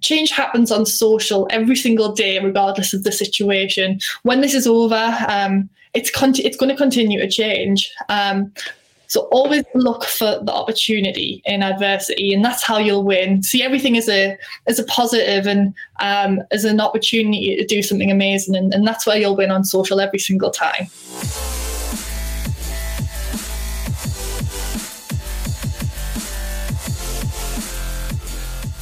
change happens on social every single day, regardless of the situation. When this is over, um, it's con- it's going to continue to change. Um, so always look for the opportunity in adversity, and that's how you'll win. See everything as a as a positive and um, as an opportunity to do something amazing, and, and that's where you'll win on social every single time.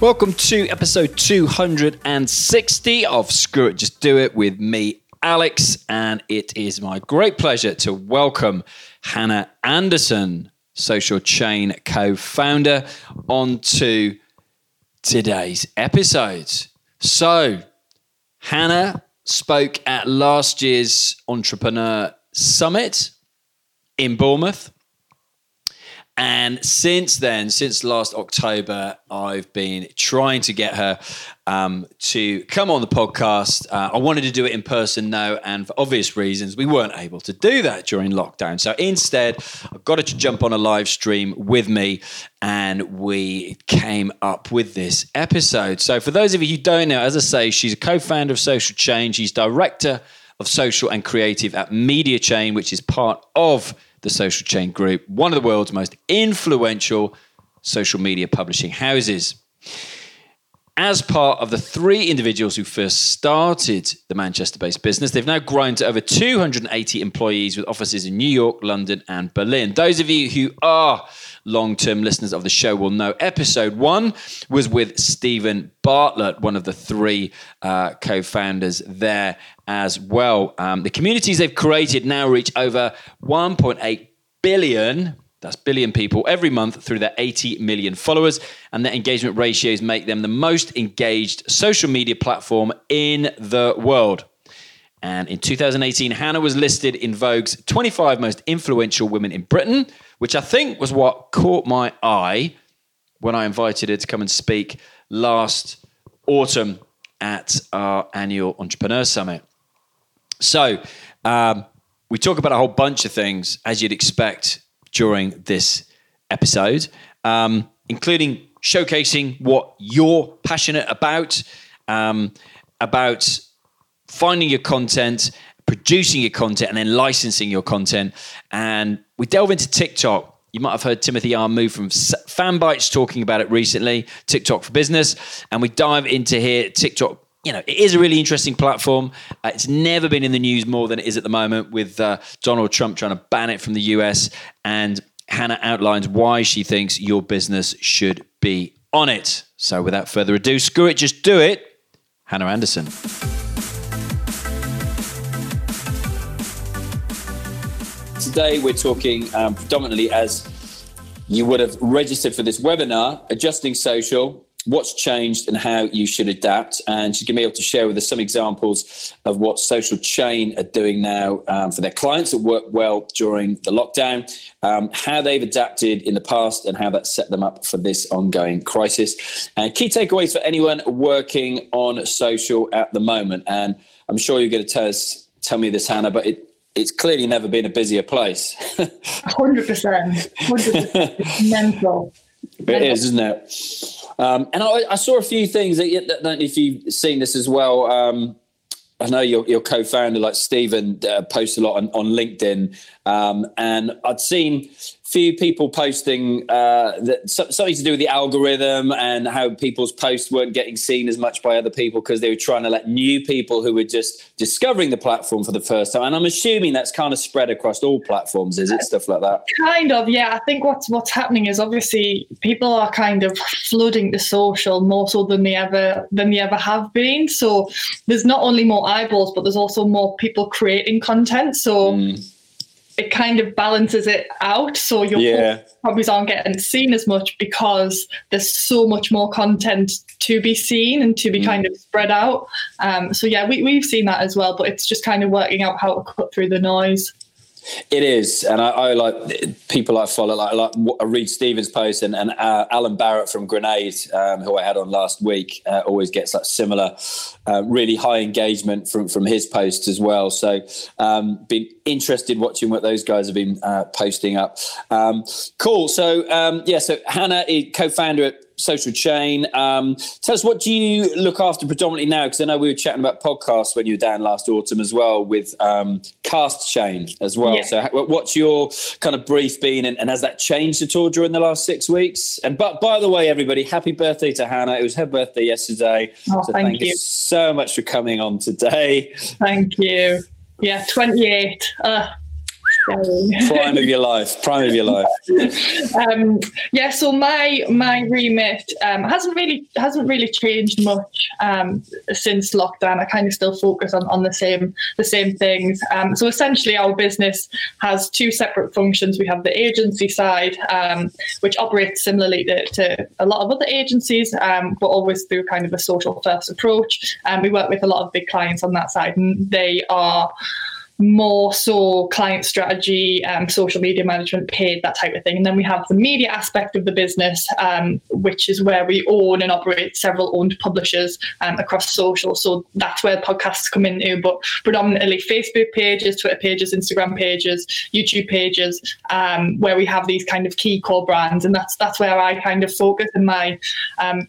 Welcome to episode 260 of Screw It Just Do It with me, Alex, and it is my great pleasure to welcome Hannah Anderson Social Chain co founder, onto today's episode. So, Hannah spoke at last year's Entrepreneur Summit in Bournemouth. And since then, since last October, I've been trying to get her um, to come on the podcast. Uh, I wanted to do it in person now, and for obvious reasons, we weren't able to do that during lockdown. So instead, I got her to jump on a live stream with me, and we came up with this episode. So for those of you who don't know, as I say, she's a co-founder of Social Chain. She's director of social and creative at Media Chain, which is part of the Social Chain Group, one of the world's most influential social media publishing houses. As part of the three individuals who first started the Manchester based business, they've now grown to over 280 employees with offices in New York, London, and Berlin. Those of you who are long term listeners of the show will know episode one was with Steven Bartlett, one of the three uh, co founders there as well. Um, the communities they've created now reach over 1.8 billion that's billion people every month through their 80 million followers, and their engagement ratios make them the most engaged social media platform in the world. And in 2018, Hannah was listed in Vogue's 25 most influential women in Britain, which I think was what caught my eye when I invited her to come and speak last autumn at our annual Entrepreneur Summit. So, um, we talk about a whole bunch of things, as you'd expect during this episode, um, including showcasing what you're passionate about, um, about finding your content, producing your content, and then licensing your content. And we delve into TikTok. You might have heard Timothy Armoo from Fanbytes talking about it recently, TikTok for Business. And we dive into here TikTok you know, it is a really interesting platform. Uh, it's never been in the news more than it is at the moment with uh, Donald Trump trying to ban it from the US. And Hannah outlines why she thinks your business should be on it. So without further ado, screw it, just do it. Hannah Anderson. Today we're talking um, predominantly as you would have registered for this webinar, adjusting social, what's changed and how you should adapt. And she's going to be able to share with us some examples of what Social Chain are doing now um, for their clients that work well during the lockdown, um, how they've adapted in the past, and how that set them up for this ongoing crisis. And key takeaways for anyone working on social at the moment. And I'm sure you're going to tell us, tell me this, Hannah, but it, it's clearly never been a busier place. 100%. 100%. mental. It is, isn't it? Um, and I, I, saw a few things that, I don't know if you've seen this as well. Um, I know your, your co-founder, like Steven, uh, posts a lot on, on LinkedIn, um, and I'd seen few people posting uh, that something to do with the algorithm and how people's posts weren't getting seen as much by other people because they were trying to let new people who were just discovering the platform for the first time. And I'm assuming that's kind of spread across all platforms, is it? Stuff like that. Kind of, yeah. I think what's what's happening is obviously people are kind of flooding the social more so than they ever than they ever have been. So there's not only more eyeballs, but there's also more people creating content. So. Mm it kind of balances it out. So your yeah. probably aren't getting seen as much because there's so much more content to be seen and to be mm. kind of spread out. Um, so yeah, we, we've seen that as well, but it's just kind of working out how to cut through the noise. It is, and I, I, like people I follow, like, like I read Steven's post, and, and uh, Alan Barratt from Grenade, um, who I had on last week, uh, always gets that similar, uh, really high engagement from from his posts as well. So, um, been interested watching what those guys have been uh, posting up. Um, cool. So, um, yeah. So Hannah, co-founder at social chain. Um, tell us, what do you look after predominantly now? Because I know we were chatting about podcasts when you were down last autumn as well with um, Cast Chain as well. Yeah. So, what's your kind of brief been, and, and, has that changed at all during the last six weeks? And but by the way, everybody, happy birthday to Hannah! It was her birthday yesterday. Oh, so thank, thank you. you so much for coming on today. Thank you. Yeah, twenty eight. Uh, prime of your life prime of your life. Um, yeah so my my remit um, hasn't really hasn't really changed much um, since lockdown. I kind of still focus on, on the same the same things. Um, so essentially our business has two separate functions. We have the agency side um, which operates similarly to, to, a lot of other agencies um, but always through kind of a social first approach. And we work with a lot of big clients on that side and they are more so client strategy, um, social media management, paid, that type of thing. And then we have the media aspect of the business, um, which is where we own and operate several owned publishers um, across social. So that's where podcasts come in into, but predominantly Facebook pages, Twitter pages, Instagram pages, YouTube pages, um, where we have these kind of key core brands. And that's that's where I kind of focus in my um,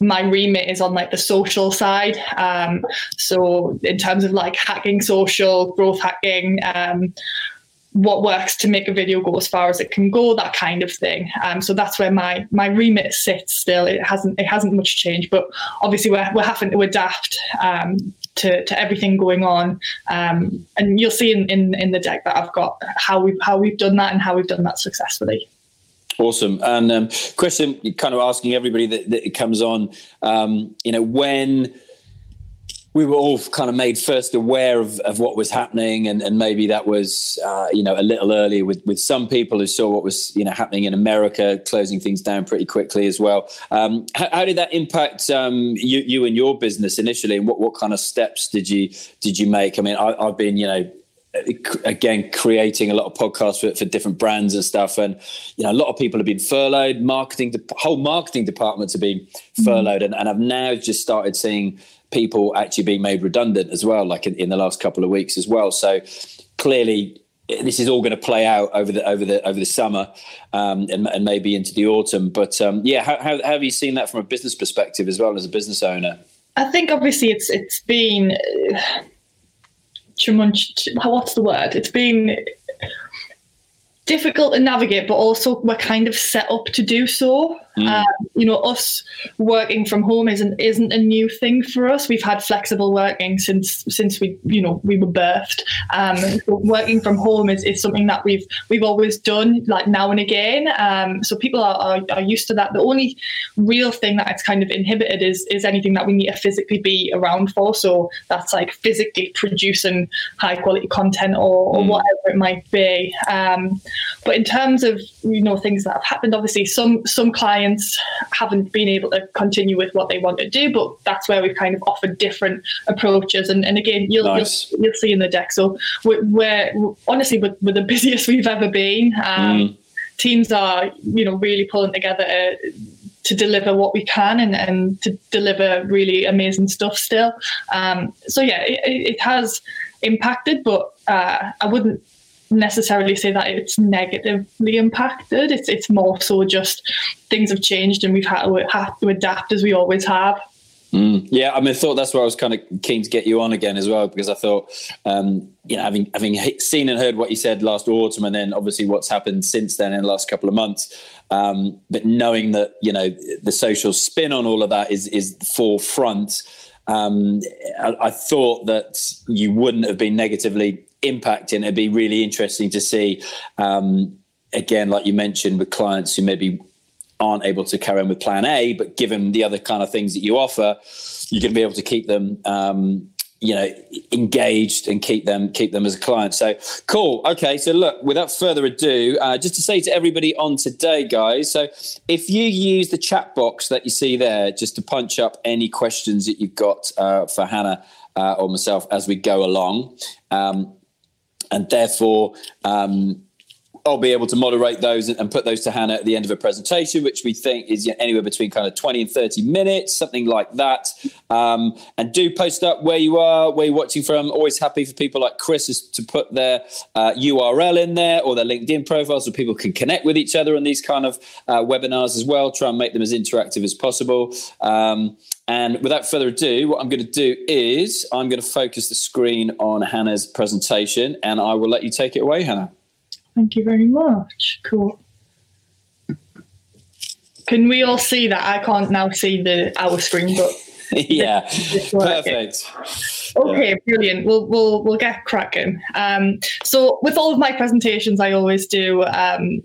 my remit is on like the social side. Um, so in terms of like hacking social, growth hacking, um, what works to make a video go as far as it can go, that kind of thing. Um, so that's where my my remit sits. Still, it hasn't it hasn't much changed, but obviously we're we're having to adapt um, to to everything going on. Um, and you'll see in, in in the deck that I've got how we how we've done that and how we've done that successfully. Awesome. And um, question, kind of asking everybody that, that comes on, um, you know, when we were all kind of made first aware of, of what was happening, and, and maybe that was, uh, you know, a little earlier with, with some people who saw what was, you know, happening in America, closing things down pretty quickly as well. Um, how, how, did that impact um, you, you and your business initially, and what, what kind of steps did you did you make? I mean, I, I've been, you know, again creating a lot of podcasts for, for, different brands and stuff. And you know a lot of people have been furloughed. Marketing the whole marketing departments have been mm-hmm. furloughed. Mm-hmm. and, and i've now just started seeing people actually being made redundant as well like in, in the last couple of weeks as well. So clearly this is all going to play out over the over the over the summer um, and, and, maybe into the autumn. But um, yeah how, how, how have you seen that from a business perspective as well as a business owner? I think obviously it's it's been uh, what's the word? It's been difficult to navigate, but also we're kind of set up to do so. Mm. Um, you know, us working from home isn't isn't a new thing for us. We've had flexible working since since we you know we were birthed. Um, so working from home is, is something that we've we've always done like now and again. Um, so people are, are, are used to that. The only real thing that it's kind of inhibited is is anything that we need to physically be around for. So that's like physically producing high quality content or, or mm. whatever it might be. Um, but in terms of you know things that have happened, obviously some some clients clients haven't been able to continue with what they want to do, but that's where we've kind of offered different approaches. And, and again, you'll, nice. you'll, you'll see in the deck. So we're, we're honestly we're, we're, the busiest we've ever been. Um, mm. Teams are you know really pulling together. To, to deliver what we can and, and to deliver really amazing stuff still. Um, so yeah, it, it, has impacted, but uh, I wouldn't necessarily say that it's negatively impacted. It's it's more so just things have changed and we've had to have to adapt as we always have. Mm, yeah, I mean, I thought that's why I was kind of keen to get you on again as well, because I thought, um, you know, having having seen and heard what you said last autumn, and then obviously what's happened since then in the last couple of months, um, but knowing that you know the social spin on all of that is is forefront, um, I, I, thought that you wouldn't have been negatively impacting. It'd be really interesting to see. Um, again, like you mentioned, with clients who maybe aren't able to carry on with plan A, but given the other kind of things that you offer, you're going to be able to keep them, um, you know, engaged and keep them keep them as a client. So cool. Okay. So look, without further ado, uh, just to say to everybody on today, guys. So if you use the chat box that you see there, just to punch up any questions that you've got uh, for Hannah uh, or myself as we go along. Um, and therefore, um, I'll be able to moderate those and put those to Hannah at the end of a presentation, which we think is anywhere between kind of 20 and 30 minutes, something like that. Um, and do post up where you are, where you're watching from. Always happy for people like Chris to put their uh, URL in there or their LinkedIn profiles so people can connect with each other on these kind of uh, webinars as well. Try and make them as interactive as possible. Um, and without further ado, what I'm going to do is I'm going to focus the screen on Hannah's presentation and I will let you take it away, Hannah. Thank you very much. Cool. Can we all see that? I can't now see the our screen, but yeah, perfect. Okay, yeah. brilliant. We'll we'll we'll get cracking. Um, so with all of my presentations, I always do um,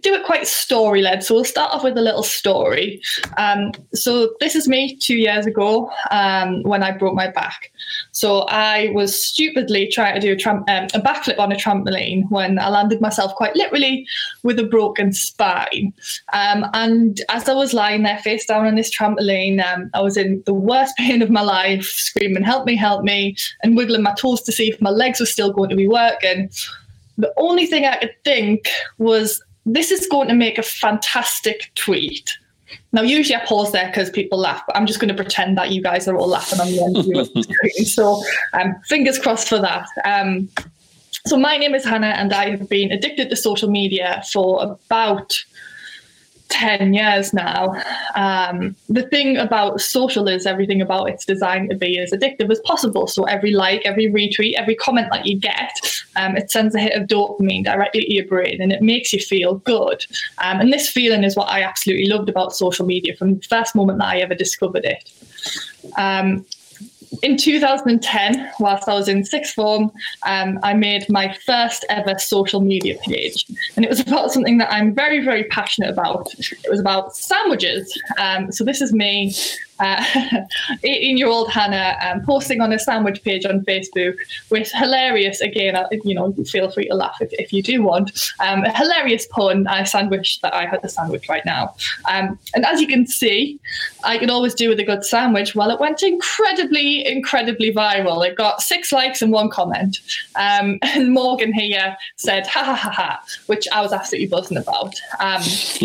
do it quite story led. So we'll start off with a little story. Um, so this is me two years ago um, when I broke my back. So I was stupidly trying to do a, tram- um, a backflip on a trampoline when I landed myself quite literally with a broken spine. Um, and as I was lying there face down on this trampoline, um, I was in the worst pain of my life, screaming, "Help me! Help me!" and wiggling my toes to see if my legs were still going to be working the only thing I could think was this is going to make a fantastic tweet. Now, usually I pause there because people laugh, but I'm just going to pretend that you guys are all laughing on the end of the screen. So, um, fingers crossed for that. Um, so, my name is Hannah, and I have been addicted to social media for about 10 years now. Um, the thing about social is everything about it's designed to be as addictive as possible. So every like, every retweet, every comment that you get, um, it sends a hit of dopamine directly to your brain and it makes you feel good. Um, and this feeling is what I absolutely loved about social media from the first moment that I ever discovered it. In 2010, whilst I was in sixth form, um, I made my first ever social media page. And it was about something that I'm very, very passionate about. It was about sandwiches. Um, so this is me 18 uh, year old Hannah um, posting on a sandwich page on Facebook with hilarious, again, uh, you know, feel free to laugh if, if you do want, um, a hilarious pun, a sandwich that I had the sandwich right now. Um, and as you can see, I could always do with a good sandwich. Well, it went incredibly, incredibly viral. It got six likes and one comment. Um, and Morgan here said, ha ha ha ha, which I was absolutely buzzing about. Um,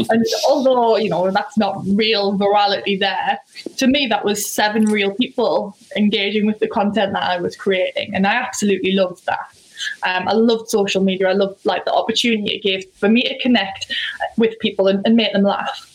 and although, you know, that's not real virality there, to me, that was seven real people engaging with the content that I was creating. And I absolutely loved that. Um, I loved social media. I loved like the opportunity it gave for me to connect with people and, and make them laugh.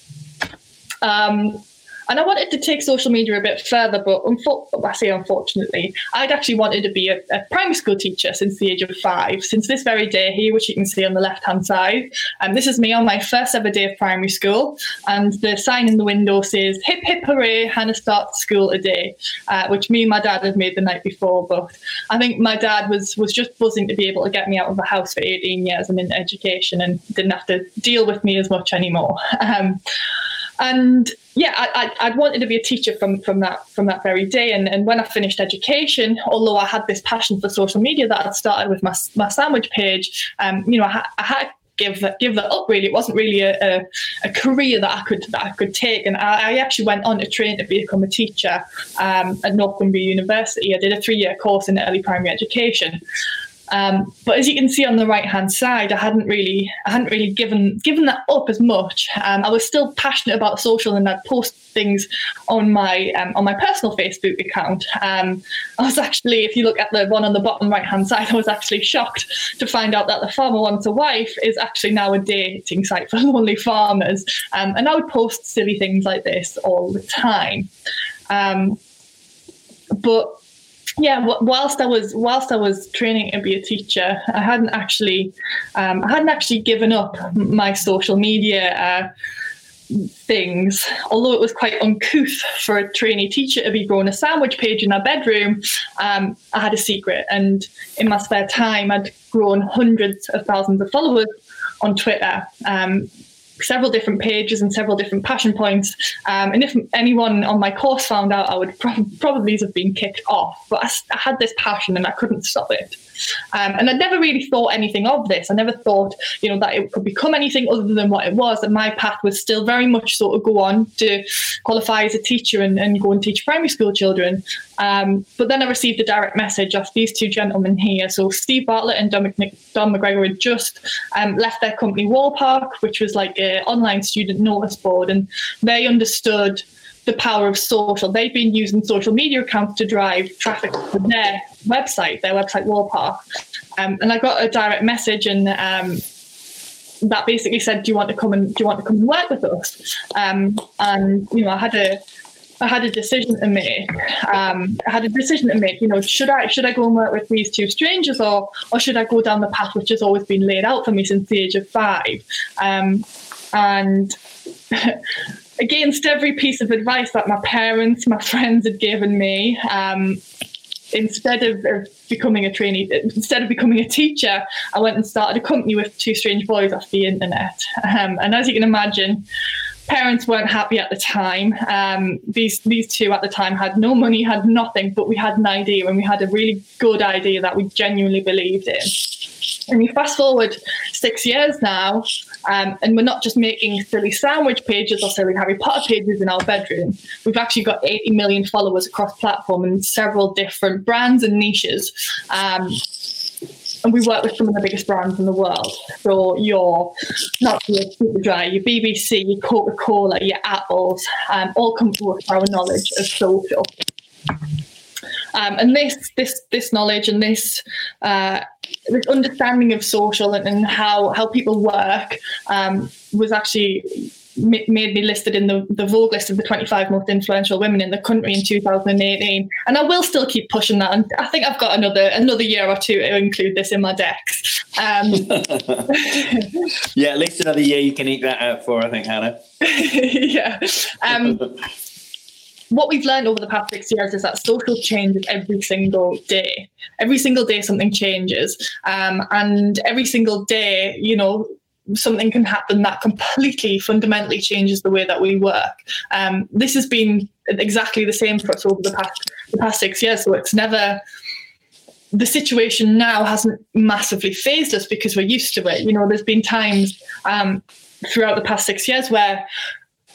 Um, and I wanted to take social media a bit further, but unfo- I say unfortunately, I'd actually wanted to be a, a, primary school teacher since the age of five, since this very day here, which you can see on the left hand side. And um, this is me on my first ever day of primary school. And the sign in the window says, Hip hip hooray, Hannah starts school today, uh, which me and my dad had made the night before. But I think my dad was, was just buzzing to be able to get me out of the house for 18 years and in education and didn't have to deal with me as much anymore. Um, and yeah, I, I, would wanted to be a teacher from from that from that very day. And, and when I finished education, although I had this passion for social media that I'd started with my, my sandwich page, um, you know, I, I had give that give that up really. It wasn't really a, a, a, career that I could that I could take. And I, I actually went on to train to become a teacher um, at Northumbria University. I did a three-year course in early primary education um, but as you can see on the right hand side, I hadn't really, I hadn't really given given that up as much. Um, I was still passionate about social, and I'd post things on my um, on my personal Facebook account. Um, I was actually, if you look at the one on the bottom right hand side, I was actually shocked to find out that the farmer wants a wife is actually now a dating site for lonely farmers. Um, and I would post silly things like this all the time. Um, but yeah, whilst I was whilst I was training to be a teacher, I hadn't actually um, I hadn't actually given up my social media uh, things. Although it was quite uncouth for a trainee teacher to be growing a sandwich page in our bedroom, um, I had a secret. And in my spare time, I'd grown hundreds of thousands of followers on Twitter. Um, several different pages and several different passion points. Um, and if anyone on my course found out, I would pro- probably have been kicked off. But I, I, had this passion and I couldn't stop it. Um, and I never really thought anything of this. I never thought, you know, that it could become anything other than what it was. That my path was still very much sort of go on to qualify as a teacher and, and go and teach primary school children. Um, but then I received a direct message off these two gentlemen here. So Steve Bartlett and Don, Dom McGregor had just um, left their company Wallpark, which was like an online student notice board, and they understood the power of social. They've been using social media accounts to drive traffic to their website, their website Wallpark. Um, and I got a direct message and um, that basically said, "Do you want to come and do you want to come and work with us?" Um, and you know, I had a I had a decision to make. Um, I had a decision to make. You know, should I should I go and work with these two strangers, or or should I go down the path which has always been laid out for me since the age of five? Um, and against every piece of advice that my parents, my friends had given me, um, instead of, of, becoming a trainee, instead of becoming a teacher, I went and started a company with two strange boys off the internet. Um, and as you can imagine, parents weren't happy at the time. Um, these these two at the time had no money, had nothing, but we had an idea, and we had a really good idea that we genuinely believed in. And you fast forward six years now, um, and we're not just making silly sandwich pages or silly Harry Potter pages in our bedroom. We've actually got 80 million followers across platform and several different brands and niches. Um, and we work with some of the biggest brands in the world. So your not your Superdry, your BBC, your Coca Cola, your Apples, um, all come to us our knowledge of social. Um, and this this this knowledge and this uh, this understanding of social and, and how how people work um, was actually made me listed in the, the Vogue list of the 25 most influential women in the country in 2018. And I will still keep pushing that. And I think I've got another another year or two to include this in my decks. Um, yeah, at least another year you can eat that out for, I think, Hannah. yeah. Um, what we've learned over the past six years is that social changes every single day. Every single day, something changes. Um, and every single day, you know, something can happen that completely fundamentally changes the way that we work. Um, this has been exactly the same for us over the past the past six years. So it's never the situation now hasn't massively phased us because we're used to it. You know, there's been times um, throughout the past six years where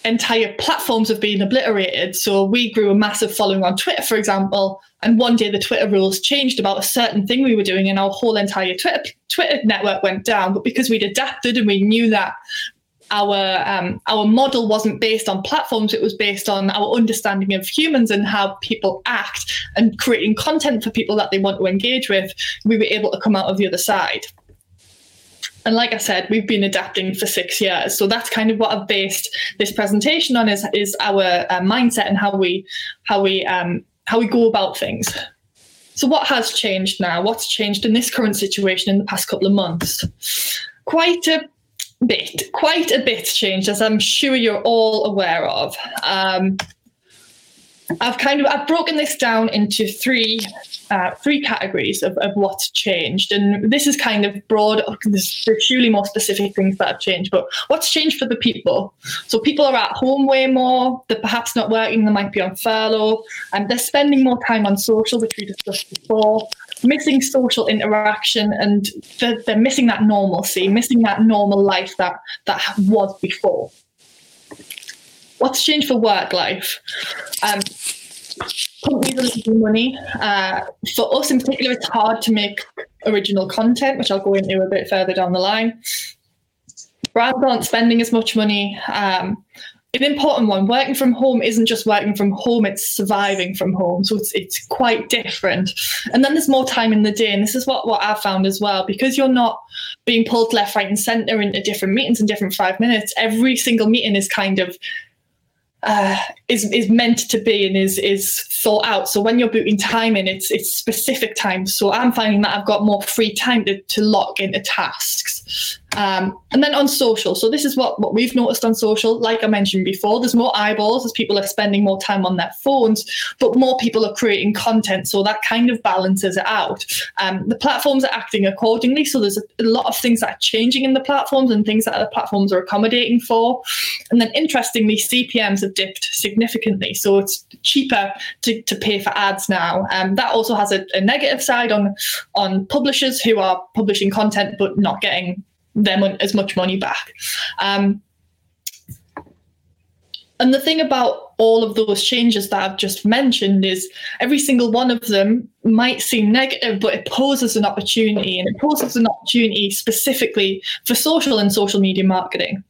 entire platforms have been obliterated. So we grew a massive following on Twitter, for example, and one day the Twitter rules changed about a certain thing we were doing, and our whole entire Twitter Twitter network went down. But because we'd adapted and we knew that our um, our model wasn't based on platforms; it was based on our understanding of humans and how people act, and creating content for people that they want to engage with. We were able to come out of the other side. And like I said, we've been adapting for six years. So that's kind of what I've based this presentation on is, is our uh, mindset and how we how we um, how we go about things. So what has changed now? What's changed in this current situation in the past couple of months? Quite a bit, quite a bit changed, as I'm sure you're all aware of. Um, I've kind of I've broken this down into three uh, three categories of, of what's changed, and this is kind of broad. There's, surely more specific things that have changed, but what's changed for the people? So people are at home way more. They're perhaps not working. They might be on furlough, and they're spending more time on social, which we discussed before. Missing social interaction, and they're, they're missing that normalcy, missing that normal life that that was before what's changed for work life? Um, companies are losing money. Uh, for us in particular, it's hard to make original content, which I'll go into a bit further down the line. Brands aren't spending as much money. Um, an important one working from home isn't just working from home it's surviving from home so it's it's quite different and then there's more time in the day and this is what what i've found as well because you're not being pulled left right and center into different meetings in different five minutes every single meeting is kind of uh, is is meant to be and is is thought out. So when you're booting time in, it's it's specific time. So I'm finding that I've got more free time to, to lock into tasks. Um, and then on social, so this is what, what we've noticed on social. Like I mentioned before, there's more eyeballs as people are spending more time on their phones, but more people are creating content. So that kind of balances it out. Um, the platforms are acting accordingly. So there's a, a lot of things that are changing in the platforms and things that the platforms are accommodating for. And then interestingly, CPMs have dipped significantly. So it's cheaper to, to pay for ads now. Um, that also has a, a negative side on on publishers who are publishing content but not getting them as much money back. Um, and the thing about all of those changes that I've just mentioned is every single one of them might seem negative, but it poses an opportunity, and it poses an opportunity specifically for social and social media marketing.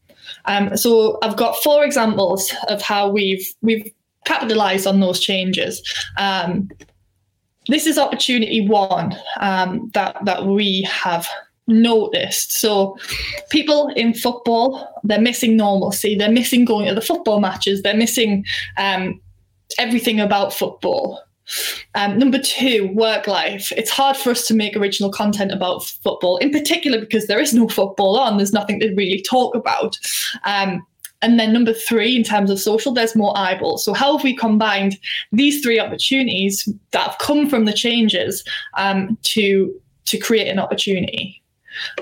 Um, so I've got four examples of how we've we've capitalized on those changes. Um, this is opportunity one um, that that we have noticed. So people in football, they're missing normalcy. They're missing going to the football matches. They're missing um, everything about football. Um, number two, work life. It's hard for us to make original content about football, in particular because there is no football on. There's nothing to really talk about. Um, and then number three, in terms of social, there's more eyeballs. So how have we combined these three opportunities that have come from the changes um, to to create an opportunity?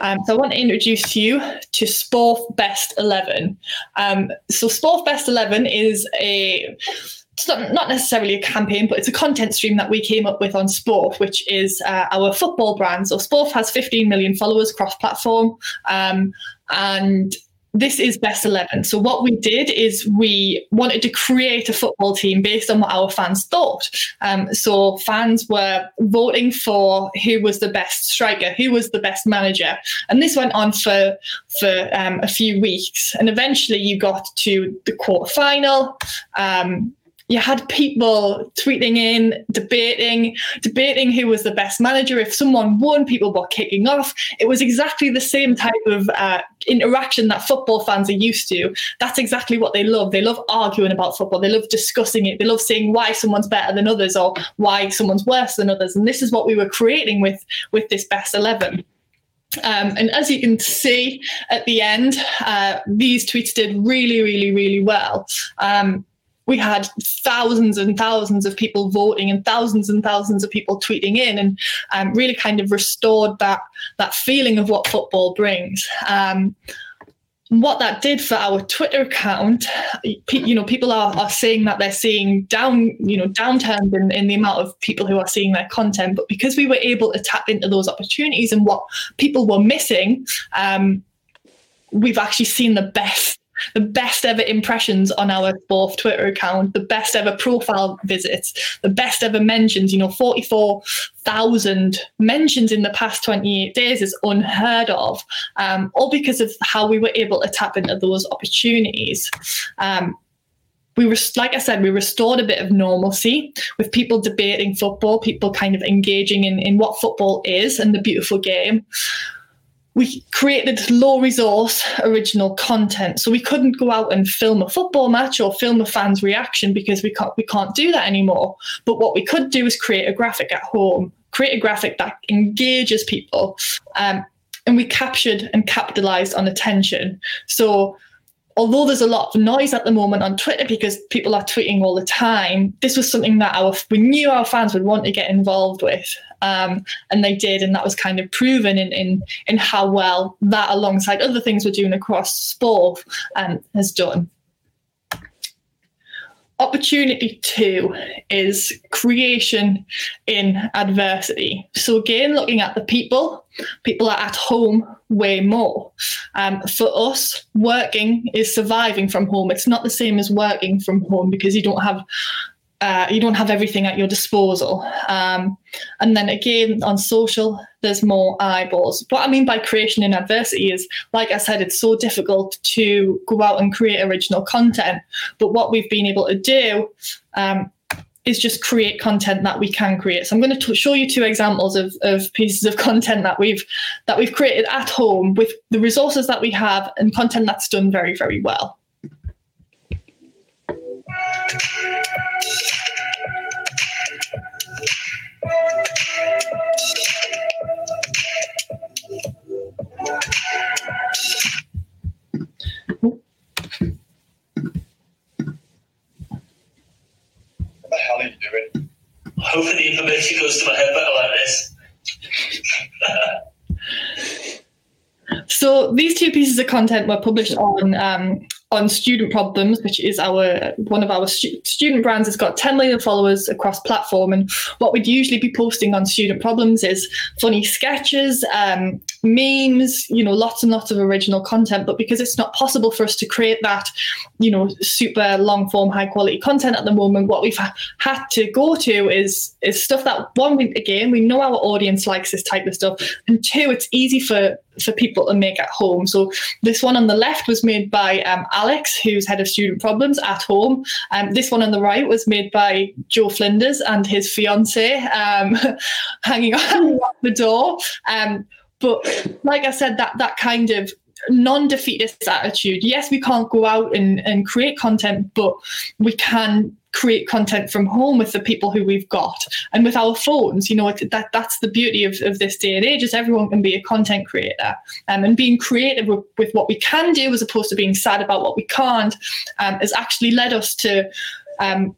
Um, so I want to introduce you to Sporf Best 11. Um, so Sporf Best 11 is a not, not necessarily a campaign, but it's a content stream that we came up with on Sporf, which is uh, our football brand. So Sporf has 15 million followers cross platform. Um, and this is best 11 so what we did is we wanted to create a football team based on what our fans thought. Um, so fans were voting for who was the best striker who was the best manager. And this went on for for um, a few weeks. And eventually you got to the quarter final um, you had people tweeting in, debating, debating who was the best manager. If someone won, people were kicking off. It was exactly the same type of uh, interaction that football fans are used to. That's exactly what they love. They love arguing about football. They love discussing it. They love seeing why someone's better than others or why someone's worse than others. And this is what we were creating with with this best eleven. Um, and as you can see at the end, uh, these tweets did really, really, really well. Um, we had thousands and thousands of people voting and thousands and thousands of people tweeting in and um, really kind of restored that that feeling of what football brings. Um, what that did for our Twitter account, you know, people are, are saying that they're seeing down, you know, downturns in, in the amount of people who are seeing their content. But because we were able to tap into those opportunities and what people were missing, um, we've actually seen the best the best ever impressions on our Sporf Twitter account, the best ever profile visits, the best ever mentions. You know, 44,000 mentions in the past 28 days is unheard of, um, all because of how we were able to tap into those opportunities. Um, we were, like I said, we restored a bit of normalcy with people debating football, people kind of engaging in, in what football is and the beautiful game we created low resource original content. So we couldn't go out and film a football match or film a fan's reaction because we can't we can't do that anymore. But what we could do is create a graphic at home, create a graphic that engages people. Um, and we captured and capitalized on attention. So although there's a lot of noise at the moment on Twitter because people are tweeting all the time, this was something that our we knew our fans would want to get involved with, um, and they did, and that was kind of proven in in in how well that, alongside other things we're doing across Sporf, um, has done. Opportunity two is creation in adversity. So, again, looking at the people, people are at home way more. Um, for us, working is surviving from home. It's not the same as working from home because you don't have uh, you don't have everything at your disposal. Um, and then again, on social, there's more eyeballs. What I mean by creation in adversity is, like I said, it's so difficult to go out and create original content. But what we've been able to do um, is just create content that we can create. So I'm going to show you two examples of, of pieces of content that we've that we've created at home with the resources that we have and content that's done very very well. Hoping the information goes to my head better like this. So these two pieces of content were published on um, on Student Problems, which is our one of our stu- student brands. It's got 10 million followers across platform, and what we'd usually be posting on Student Problems is funny sketches, um, memes, you know, lots and lots of original content. But because it's not possible for us to create that, you know, super long form, high quality content at the moment, what we've ha- had to go to is is stuff that one, we, again, we know our audience likes this type of stuff, and two, it's easy for for people to make at home. So this one on the left was made by um, Alex, who's head of student problems at home. Um, this one on the right was made by Joe Flinders and his fiance um, hanging on the door. Um, but like I said, that that kind of non-defeatist attitude. Yes, we can't go out and, and create content, but we can create content from home with the people who we've got and with our phones. You know, that that's the beauty of, of this day and age is everyone can be a content creator. Um, and being creative with, with what we can do as opposed to being sad about what we can't um, has actually led us to um,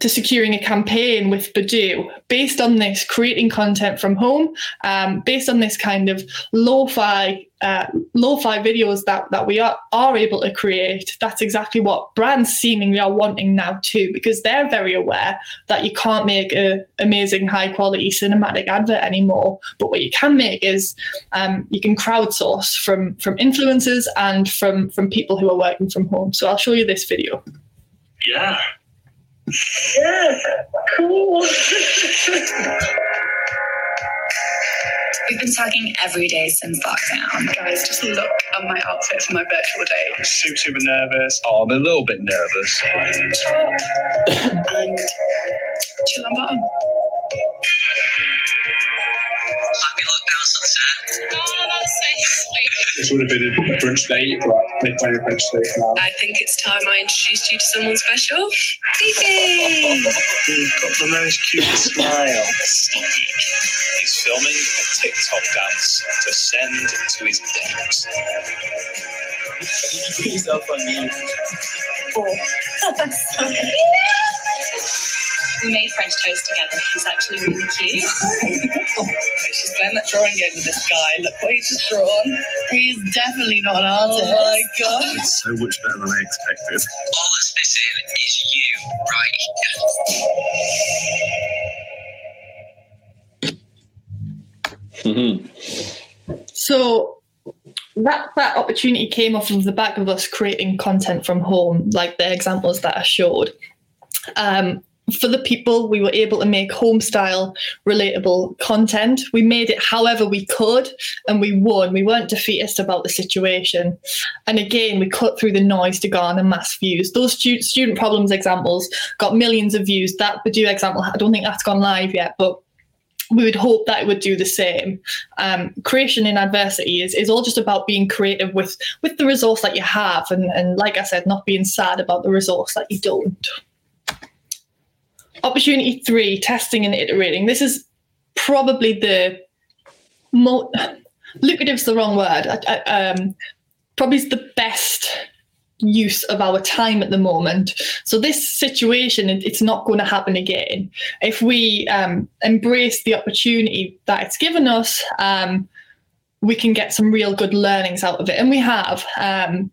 to securing a campaign with Badoo based on this, creating content from home, um, based on this kind of lo-fi uh, lo-fi videos that that we are, are able to create. That's exactly what brands seemingly are wanting now too, because they're very aware that you can't make an amazing high quality cinematic advert anymore. But what you can make is um, you can crowdsource from from influencers and from from people who are working from home. So I'll show you this video. Yeah. Yeah. Cool. We've been talking every day since lockdown. Guys, just look at my outfit for my virtual day. I'm super, super nervous. Oh, I'm a little bit nervous. And chill on bottom. Happy lockdown sunset. Oh, that's so sweet. This would have been a brunch date, but they play a brunch date now. I think it's time I introduced you to someone special. Fifi! You've got the most cute smile. He's filming a TikTok dance to send to his ex. Put yourself on mute. Oh, We made French toast together. He's actually really cute. She's playing that drawing game with this guy. Look what he's just drawn. He's definitely not an artist. Oh my god. It's so much better than I expected. All that's missing is you right here. So that that opportunity came off of the back of us creating content from home, like the examples that I showed. Um, for the people, we were able to make home style, relatable content. We made it however we could, and we won. We weren't defeatist about the situation. And again, we cut through the noise to garner mass views. Those stu- student problems examples got millions of views. That Badoo example, I don't think that's gone live yet, but we would hope that it would do the same. Um, creation in adversity is, is all just about being creative with with the resource that you have, and, and like I said, not being sad about the resource that you don't. Opportunity three: testing and iterating. This is probably the more lucrative's the wrong word. I, I, um, probably is the best use of our time at the moment. So this situation, it's not going to happen again. If we um, embrace the opportunity that it's given us, um, we can get some real good learnings out of it, and we have. Um,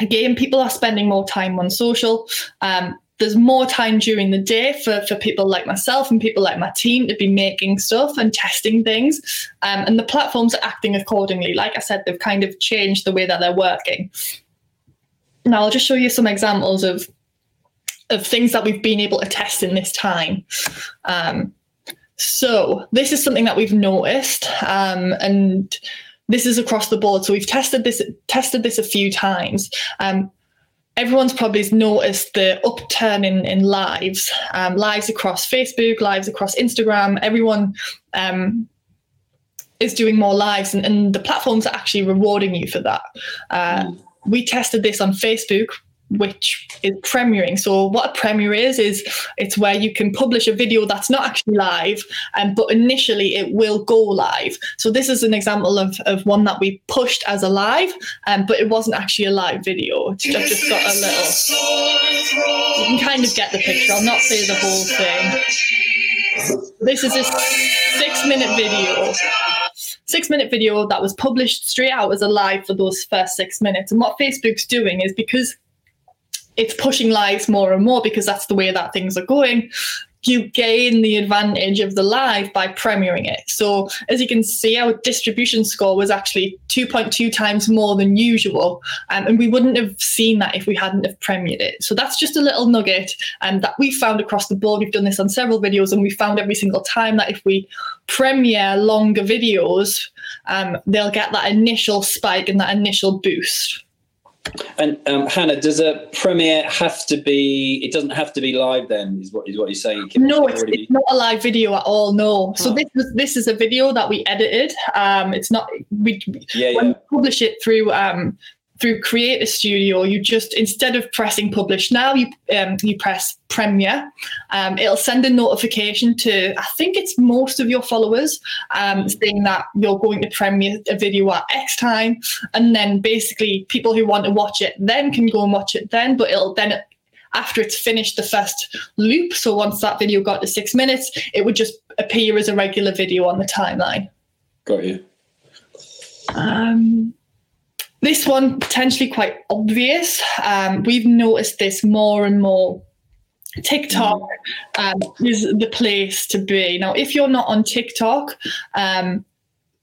again, people are spending more time on social. Um, there's more time during the day for, for people like myself and people like my team to be making stuff and testing things. Um, and the platforms are acting accordingly. Like I said, they've kind of changed the way that they're working. Now I'll just show you some examples of of things that we've been able to test in this time. Um, so this is something that we've noticed, um, and this is across the board. So we've tested this tested this a few times. Um, everyone's probably noticed the upturn in, in lives, um, lives across Facebook, lives across Instagram. Everyone um, is doing more lives, and, and, the platforms are actually rewarding you for that. Uh, mm. We tested this on Facebook which is premiering. So what a premiere is is it's where you can publish a video that's not actually live, um, but initially it will go live. So this is an example of, of one that we pushed as a live, um, but it wasn't actually a live video. It's just, just got a little. You can kind of get the picture. I'll not say the whole thing. This is a six minute video six minute video that was published straight out as a live for those first six minutes. And what Facebook's doing is because it's pushing lives more and more because that's the way that things are going you gain the advantage of the live by premiering it. So as you can see, our distribution score was actually 2.2 times more than usual. Um, and we wouldn't have seen that if we hadn't have premiered it. So that's just a little nugget um, that we found across the board. We've done this on several videos and we found every single time that if we premiere longer videos, um, they'll get that initial spike and that initial boost. And um, Hannah, does a premiere have to be? It doesn't have to be live. Then is what is what you're saying? Can no, it's, it's not a live video at all. No. So oh. this was this is a video that we edited. Um, it's not we yeah, yeah. publish it through um through Creator Studio, you just instead of pressing publish now, you um, you press premiere. Um, it'll send a notification to I think it's most of your followers um, saying that you're going to premiere a video at X time, and then basically people who want to watch it then can go and watch it then. But it'll then after it's finished the first loop, so once that video got to six minutes, it would just appear as a regular video on the timeline. Got you. Um, this one potentially quite obvious. Um, we've noticed this more and more. TikTok um, is the place to be. Now, if you're not on TikTok, um,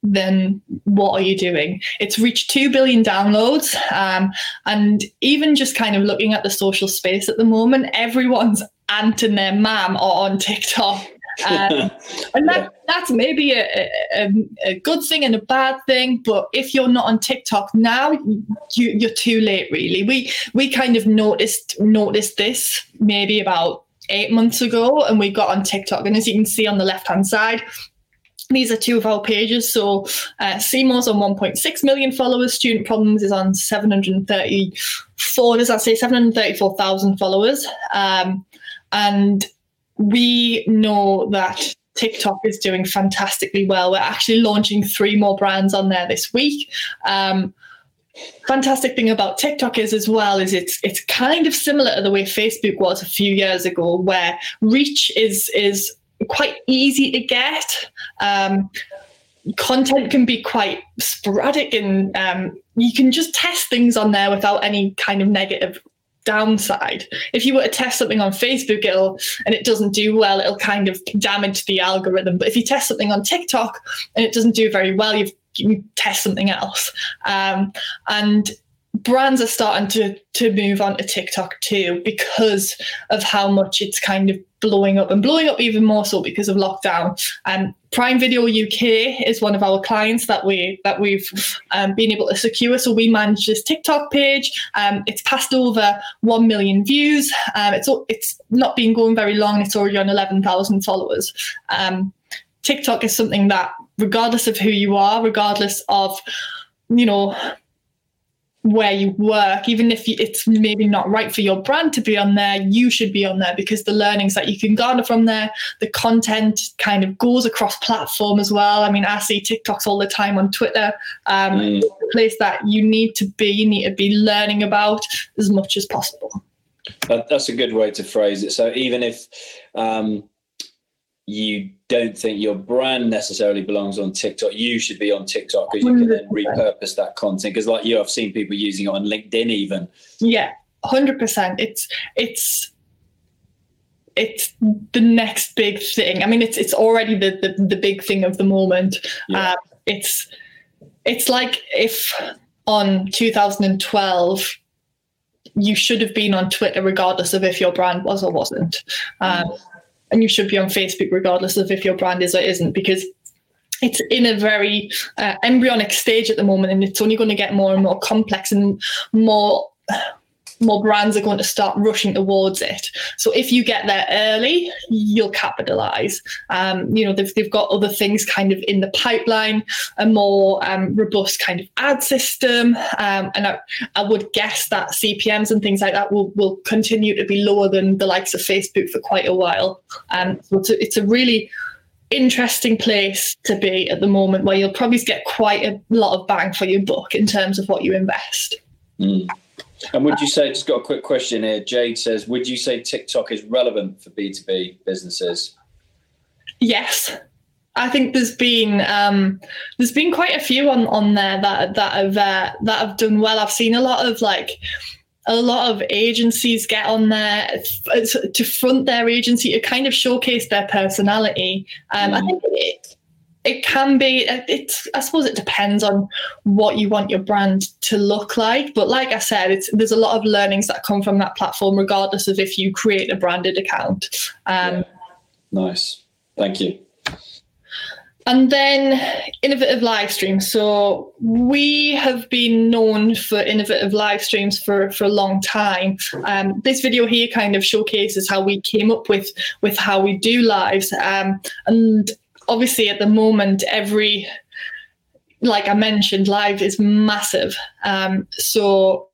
then what are you doing? It's reached 2 billion downloads. Um, and even just kind of looking at the social space at the moment, everyone's aunt and their mum are on TikTok. Um, and that, that's maybe a, a, a, good thing and a bad thing. But if you're not on TikTok now, you, you're too late. Really, we we kind of noticed noticed this maybe about eight months ago, and we got on TikTok. And as you can see on the left hand side, these are two of our pages. So uh, CMO's on 1.6 million followers. Student Problems is on 734. Does that say 734,000 followers? Um, and we know that TikTok is doing fantastically well. We're actually launching three more brands on there this week. Um, fantastic thing about TikTok is as well is it's it's kind of similar to the way Facebook was a few years ago, where reach is is quite easy to get. Um, content can be quite sporadic and um, you can just test things on there without any kind of negative downside. If you were to test something on Facebook, it'll and it doesn't do well, it'll kind of damage the algorithm. But if you test something on TikTok and it doesn't do very well, you've you test something else. Um, and brands are starting to to move on to TikTok too because of how much it's kind of blowing up and blowing up even more so because of lockdown. Um, Prime Video UK is one of our clients that we that we've um, been able to secure. So we manage this TikTok page. Um, it's passed over one million views. Um, it's it's not been going very long. It's already on eleven thousand followers. Um, TikTok is something that, regardless of who you are, regardless of you know where you work, even if it's maybe not right for your brand to be on there, you should be on there because the learnings that you can garner from there, the content kind of goes across platform as well. I mean, I see TikToks all the time on Twitter. Um, mm. the place that you need to be, you need to be learning about as much as possible. That's a good way to phrase it. So even if um, you don't think your brand necessarily belongs on TikTok, you should be on TikTok because you can then repurpose that content. Because like you, I've seen people using it on LinkedIn even. Yeah, hundred percent. It's it's it's the next big thing. I mean, it's it's already the the, the big thing of the moment. Yeah. Um, it's it's like if on 2012 you should have been on Twitter regardless of if your brand was or wasn't. Um, mm and you should be on Facebook regardless of if your brand is or isn't because it's in a very uh, embryonic stage at the moment and it's only going to get more and more complex and more more brands are going to start rushing towards it. So if you get there early, you'll capitalize. Um, you know, they've, they've got other things kind of in the pipeline, a more um, robust kind of ad system. Um, and I, I would guess that CPMs and things like that will, will continue to be lower than the likes of Facebook for quite a while. Um, so it's a, it's a really interesting place to be at the moment where you'll probably get quite a lot of bang for your buck in terms of what you invest. Mm. And would you say, just got a quick question here. Jade says, would you say TikTok is relevant for B2B businesses? Yes. I think there's been um, there's been quite a few on, on there that that have uh, that have done well. I've seen a lot of like a lot of agencies get on there to front their agency to kind of showcase their personality. Um, mm. I think it, it can be it's i suppose it depends on what you want your brand to look like but like i said it's there's a lot of learnings that come from that platform regardless of if you create a branded account um, yeah. nice thank you and then innovative live streams. So we have been known for innovative live streams for, for a long time. Um, this video here kind of showcases how we came up with with how we do lives. Um, and obviously at the moment every like i mentioned live is massive. Um, so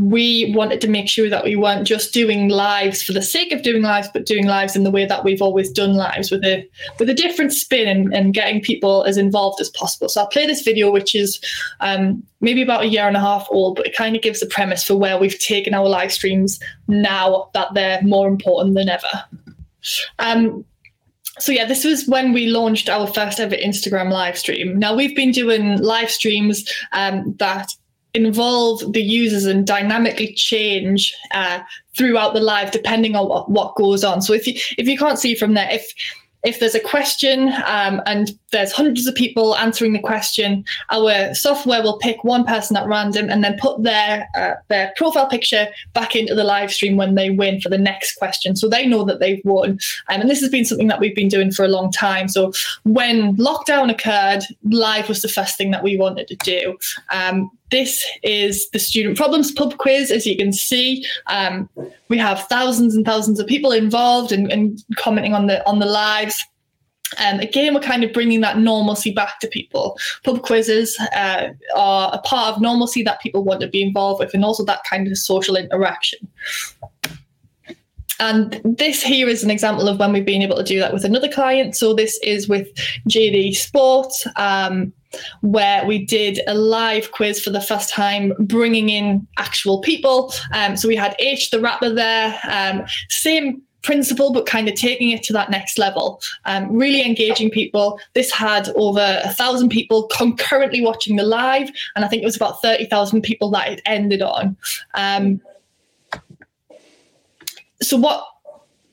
we wanted to make sure that we weren't just doing lives for the sake of doing lives but doing lives in the way that we've always done lives with a with a different spin and, and getting people as involved as possible. So i'll play this video which is um, maybe about a year and a half old but it kind of gives the premise for where we've taken our live streams now that they're more important than ever. Um, so yeah, this was when we launched our first ever Instagram live stream. Now we've been doing live streams um, that involve the users and dynamically change uh, throughout the live depending on what, what goes on. So if you if you can't see from there, if if there's a question um, and there's hundreds of people answering the question, our software will pick one person at random and then put their uh, their profile picture back into the live stream when they win for the next question, so they know that they've won. Um, and this has been something that we've been doing for a long time. So when lockdown occurred, live was the first thing that we wanted to do. Um, this is the student problems pub quiz. As you can see, um, we have thousands and thousands of people involved and, and commenting on the on the lives. And um, again, we're kind of bringing that normalcy back to people. Pub quizzes uh, are a part of normalcy that people want to be involved with, and also that kind of social interaction. And this here is an example of when we've been able to do that with another client. So this is with JD Sports. Um, where we did a live quiz for the first time, bringing in actual people. Um, so we had Aitch, the rapper, there. Um, same principle, but kind of taking it to that next level. Um, really engaging people. This had over a thousand people concurrently watching the live, and I think it was about thirty thousand people that it ended on. Um, so what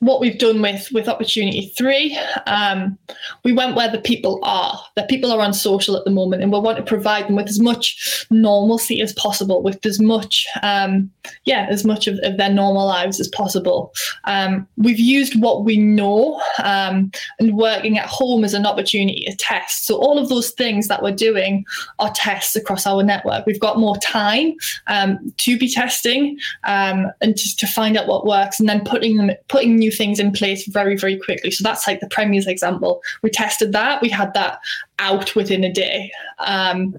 what we've done with with opportunity three um, we went where the people are. The people are on social at the moment and we want to provide them with as much normalcy as possible with as much um, yeah as much of, of, their normal lives as possible. Um, we've used what we know um, and working at home as an opportunity to test. So all of those things that we're doing are tests across our network. We've got more time um, to be testing um, and to, to find out what works and then putting them putting new new things in place very, very quickly. So that's like the Premier's example. We tested that, we had that out within a day. Um,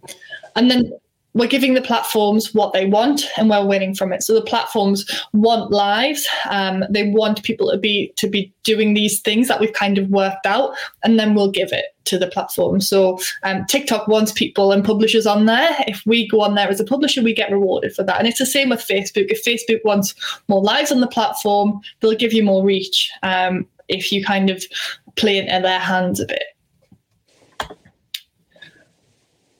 and then we're giving the platforms what they want and we're winning from it. So the platforms want lives um, they want people to be to be doing these things that we've kind of worked out and then we'll give it to the platform. So um, tiktok wants people and publishers on there. If we go on there as a publisher we get rewarded for that. And it's the same with facebook. If facebook wants more lives on the platform they'll give you more reach um, if you kind of play into their hands a bit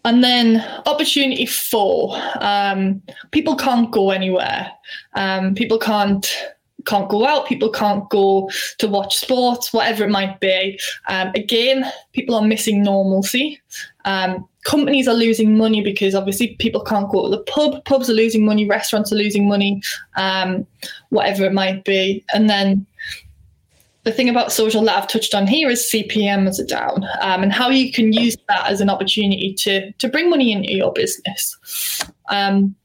and then opportunity four, um, people can't go anywhere. Um, people can't can't go out. People can't go to watch sports, whatever it might be. Um, again, people are missing normalcy. Um, companies are losing money because obviously people can't go to the pub. Pubs are losing money. Restaurants are losing money. Um, whatever it might be, and then the thing about social that I've touched on here is CPM as are down, um, and how you can use that as an opportunity to to bring money into your business. Um,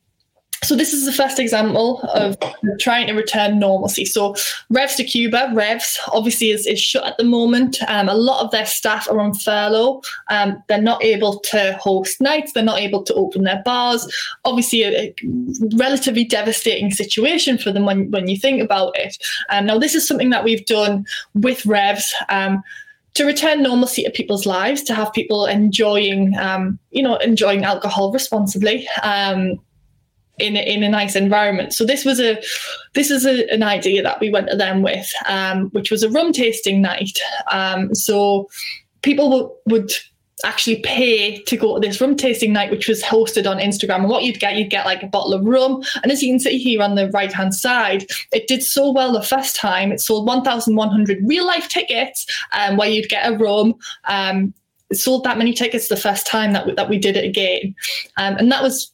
so this is the first example of trying to return normalcy. So Revs de Cuba, Revs obviously is, is shut at the moment. Um, a lot of their staff are on furlough. Um, they're not able to host nights. They're not able to open their bars. Obviously, a, a relatively devastating situation for them when, when you think about it. Um, now, this is something that we've done with Revs. Um, to return normalcy to people's lives, to have people enjoying, um, you know, enjoying alcohol responsibly, um, in a, in a nice environment. So this was a this is a, an idea that we went to them with, um, which was a rum tasting night. Um, so people w- would actually pay to go to this rum tasting night, which was hosted on Instagram. And what you'd get, you'd get like a bottle of rum. And as you can see here on the right hand side, it did so well the first time. It sold 1,100 real life tickets, um, where you'd get a rum. Um, it sold that many tickets the first time that we, that we did it again, um, and that was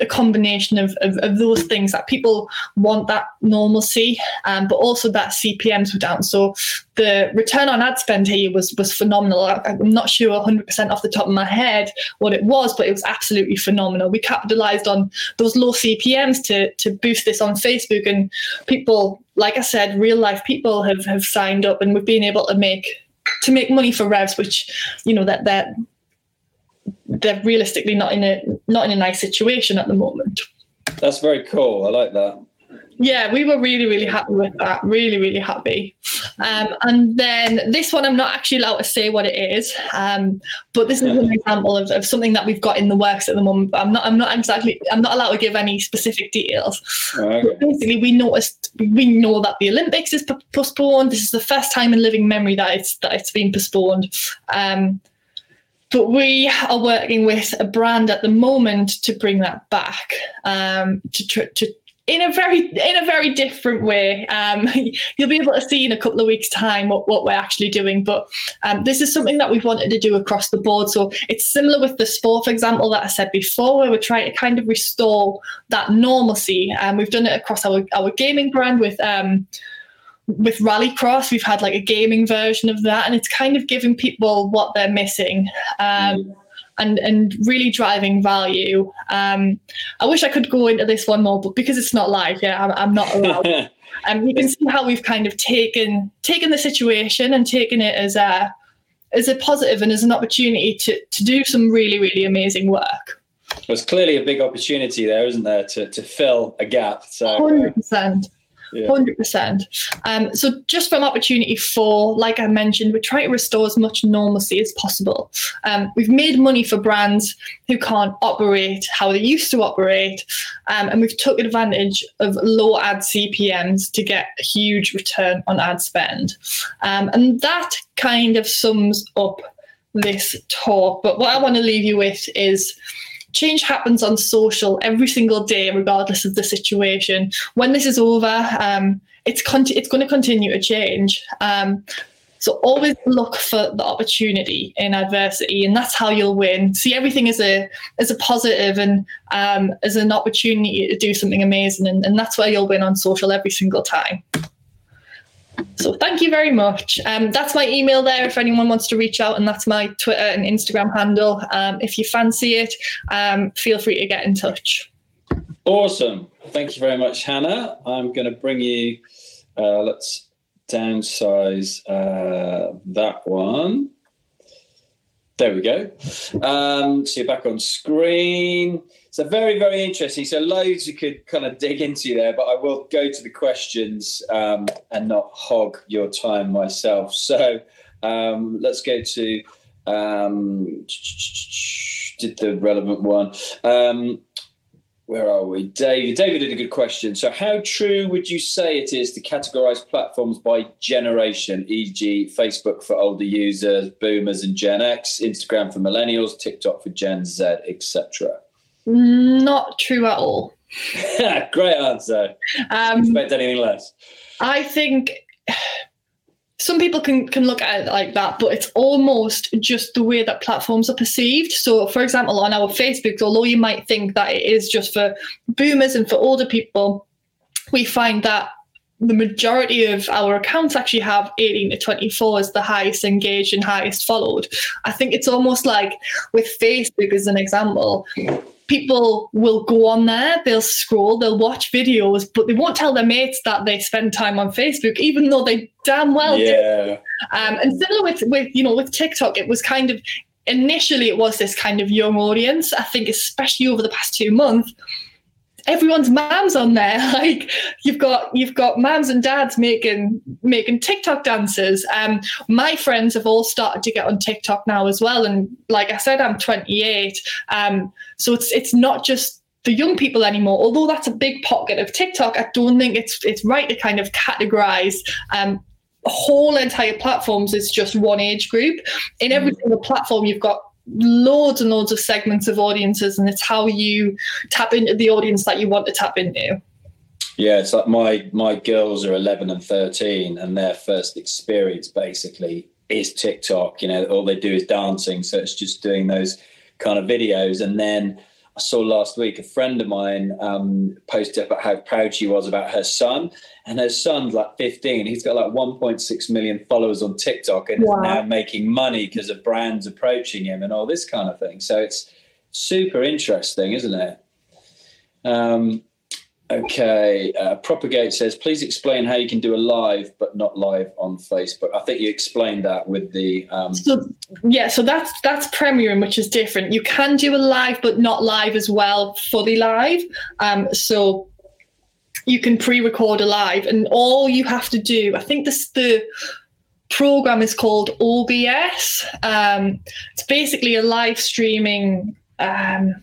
a combination of, of, of, those things that people want that normalcy, um, but also that CPMs were down. So the return on ad spend here was was phenomenal. I, am not sure 100% off the top of my head what it was, but it was absolutely phenomenal. We capitalized on those low CPMs to to boost this on Facebook, and people, like I said, real life people have have signed up, and we've been able to make to make money for revs, which you know that that they're realistically not in a not in a nice situation at the moment. That's very cool. I like that. Yeah, we were really, really happy with that. Really, really happy. Um, and then this one, I'm not actually allowed to say what it is, um, but this is an example of, of something that we've got in the works at the moment. But I'm not, I'm not exactly, I'm not allowed to give any specific details. Okay. But basically, we noticed, we know that the Olympics is postponed. This is the first time in living memory that it's that it's been postponed. Um, but we are working with a brand at the moment to bring that back um, to, to in a very in a very different way. Um, you'll be able to see in a couple of weeks' time what, what we're actually doing. But um, this is something that we've wanted to do across the board. So it's similar with the sport, for example, that I said before, where we're trying to kind of restore that normalcy. And um, we've done it across our, our gaming brand with um, with Rallycross, we've had like a gaming version of that, and it's kind of giving people what they're missing. Um, mm. And, and really driving value. Um, I wish I could go into this one more, but because it's not live, yeah, I'm, I'm not allowed. um, you can see how we've kind of taken taken the situation and taken it as a as a positive and as an opportunity to to do some really really amazing work. There's clearly a big opportunity there, isn't there, to to fill a gap. So hundred percent. Hundred percent. Um, so just from opportunity four, like I mentioned, we're trying to restore as much normalcy as possible. Um, we've made money for brands who can't operate how they used to operate, um, and we've took advantage of low ad CPMS to get a huge return on ad spend, um, and that kind of sums up this talk. But what I want to leave you with is change happens on social every single day, regardless of the situation. When this is over, um, it's con- it's going to continue to change. Um, so always look for the opportunity in adversity, and that's how you'll win. See everything as a as a positive and um, as an opportunity to do something amazing, and, and that's where you'll win on social every single time. So thank you very much. Um, that's my email there if anyone wants to reach out, and that's my Twitter and Instagram handle. Um, if you fancy it, um, feel free to get in touch. Awesome. Thank you very much, Hannah. I'm going to bring you, uh, let's downsize uh, that one. There we go. Um, so you're back on screen. So very, very interesting. So loads you could kind of dig into there, but I will go to the questions um, and not hog your time myself. So um, let's go to um, did the relevant one. Where are we? David. David did a good question. So, how true would you say it is to categorize platforms by generation, e.g., Facebook for older users, boomers and Gen X, Instagram for millennials, TikTok for Gen Z, etc.? Not true at all. Great answer. Um, expect anything less. I think some people can can look at it like that, but it's almost just the way that platforms are perceived. So, for example, on our Facebook, although you might think that it is just for boomers and for older people, we find that the majority of our accounts actually have 18 to 24 as the highest engaged and highest followed. I think it's almost like with Facebook as an example, people will go on there, they'll scroll, they'll watch videos, but they won't tell their mates that they spend time on Facebook, even though they damn well do. Yeah. Um, and similar with with you know with TikTok, it was kind of initially it was this kind of young audience. I think especially over the past two months, everyone's moms on there. Like you've got you've got moms and dads making making TikTok dances. Um, my friends have all started to get on TikTok now as well. And like I said, I'm 28. Um, so it's it's not just the young people anymore. Although that's a big pocket of TikTok, I don't think it's it's right to kind of categorize um, whole entire platforms as just one age group. In every single platform, you've got loads and loads of segments of audiences, and it's how you tap into the audience that you want to tap into. Yeah, it's like my my girls are 11 and 13, and their first experience basically is TikTok. You know, all they do is dancing, so it's just doing those kind of videos, and then I saw last week a friend of mine um, posted about how proud she was about her son, and her son's like 15. He's got like 1.6 million followers on TikTok, and Wow. is now making money because of brands approaching him and all this kind of thing. So it's super interesting, isn't it? Um, okay, uh, Propagate says, please explain how you can do a live but not live on Facebook. I think you explained that with the. Um, So yeah, so that's that's premiering, which is different. You can do a live, but not live as well, fully live. Um, so you can pre-record a live, and all you have to do, I think this the program is called OBS. Um, it's basically a live streaming. Um,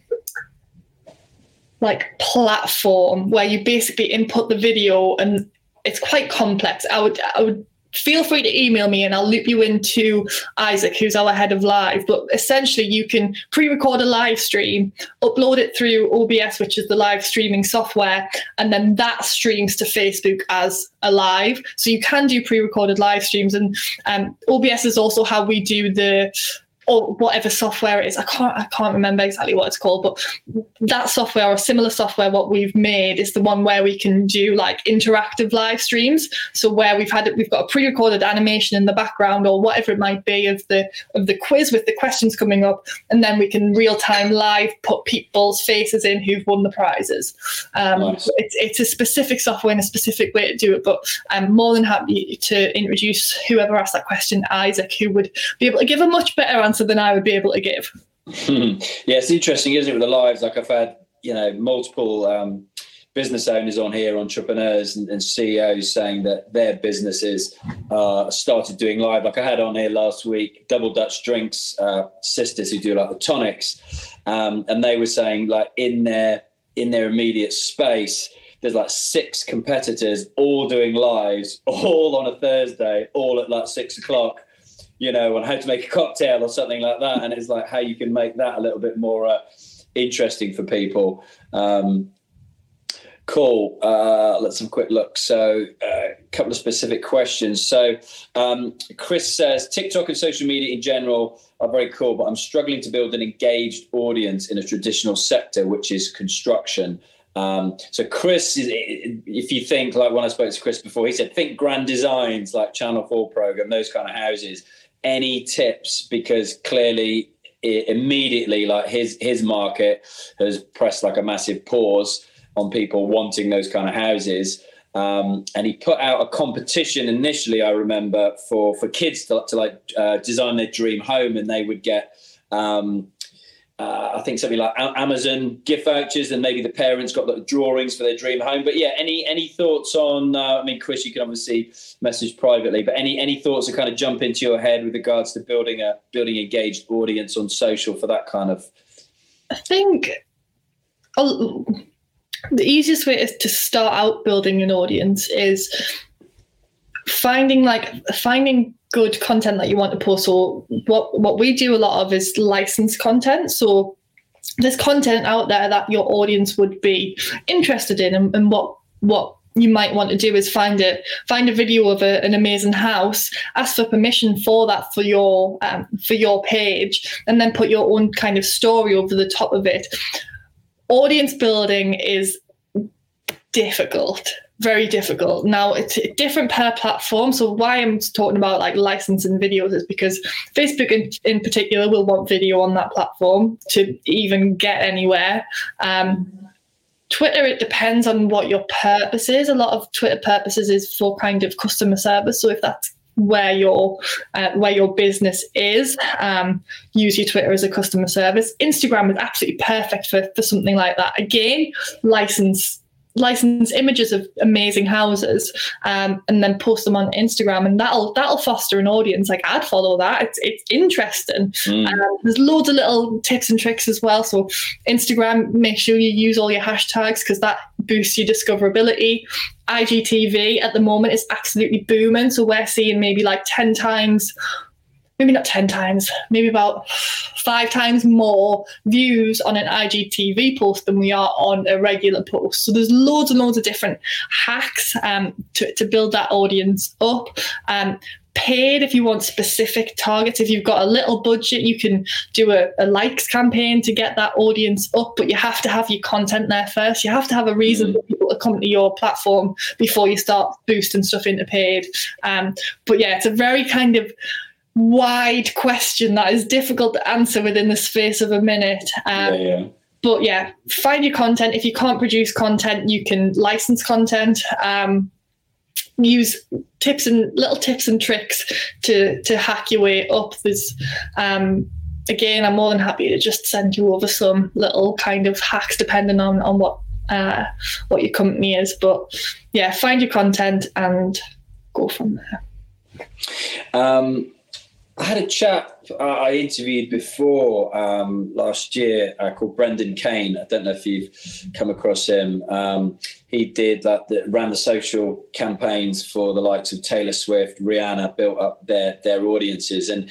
like platform where you basically input the video and it's quite complex. I would I would feel free to email me and I'll loop you into Isaac, who's our head of live. But essentially, you can pre record a live stream, upload it through OBS, which is the live streaming software, and then that streams to Facebook as a live. So you can do pre recorded live streams. And um, OBS is also how we do the or whatever software it is. I can't I can't remember exactly what it's called, but that software or similar software what we've made is the one where we can do like interactive live streams. So where we've had we've got a pre-recorded animation in the background or whatever it might be of the of the quiz with the questions coming up, and then we can real time live put people's faces in who've won the prizes. Um, Nice. It's it's a specific software and a specific way to do it, but I'm more than happy to introduce whoever asked that question, Isaac, who would be able to give a much better answer than I would be able to give. yeah, it's interesting, isn't it, with the lives? Like I've had, you know, multiple um, business owners on here, entrepreneurs and, and CEOs saying that their businesses uh, started doing live. Like I had on here last week, Double Dutch Drinks uh, sisters who do like the tonics, um, and they were saying like in their in their immediate space. There's like six competitors all doing lives, all on a Thursday, all at like six o'clock you know, on how to make a cocktail or something like that. And it's like how you can make that a little bit more uh, interesting for people. Um, cool. Uh, let's have a quick look. So, a couple of specific questions. So, um, Chris says TikTok and social media in general are very cool, but I'm struggling to build an engaged audience in a traditional sector, which is construction. Um, so Chris, is- if you think like when I spoke to Chris before, he said think grand designs like Channel Four program, those kind of houses. Any tips? Because clearly, immediately, like his his market has pressed like a massive pause on people wanting those kind of houses. Um, and he put out a competition initially. I remember for for kids to, to like uh, design their dream home, and they would get. Um, uh, I think something like Amazon gift vouchers, and maybe the parents got the drawings for their dream home. But yeah, any any thoughts on? Uh, I mean, Chris, you can obviously message privately, but any any thoughts that kind of jump into your head with regards to building a building engaged audience on social for that kind of? I think oh, the easiest way is to start out building an audience is finding like finding good content that you want to post. So what what we do a lot of is licensed content. So there's content out there that your audience would be interested in, and, and what what you might want to do is find it find a video of a, an amazing house ask for permission for that for your um, for your page and then put your own kind of story over the top of it audience building is difficult very difficult now it's different per platform so why i'm talking about like licensing videos is because facebook in, in particular will want video on that platform to even get anywhere um, Twitter, it depends on what your purpose is. A lot of Twitter purposes is for kind of customer service. So if that's where your uh, where your business is, um, use your Twitter as a customer service. Instagram is absolutely perfect for for something like that. Again, license license images of amazing houses um, and then post them on Instagram and that'll that'll foster an audience. Like I'd follow that. It's it's interesting. Mm. um, there's loads of little tips and tricks as well. So Instagram make sure you use all your hashtags because that boosts your discoverability. IGTV at the moment is absolutely booming. So we're seeing maybe like 10 times maybe not 10 times, maybe about five times more views on an IGTV post than we are on a regular post. So there's loads and loads of different hacks um, to, to build that audience up. Um, paid if you want specific targets. If you've got a little budget, you can do a, a, likes campaign to get that audience up, but you have to have your content there first. You have to have a reason mm. for people to come to your platform before you start boosting stuff into paid. Um, but yeah, it's a very kind of wide question that is difficult to answer within the space of a minute. Um, yeah, yeah. But yeah, find your content. If you can't produce content, you can license content. Um, use tips and little tips and tricks to to hack your way up. There's um, again, I'm more than happy to just send you over some little kind of hacks depending on on what uh, what your company is. But yeah, find your content and go from there. Um, I had a chap uh, I interviewed before um, last year uh, called Brendan Kane. I don't know if you've come across him. Um, he did that, ran the social campaigns for the likes of Taylor Swift, Rihanna, built up their their audiences. And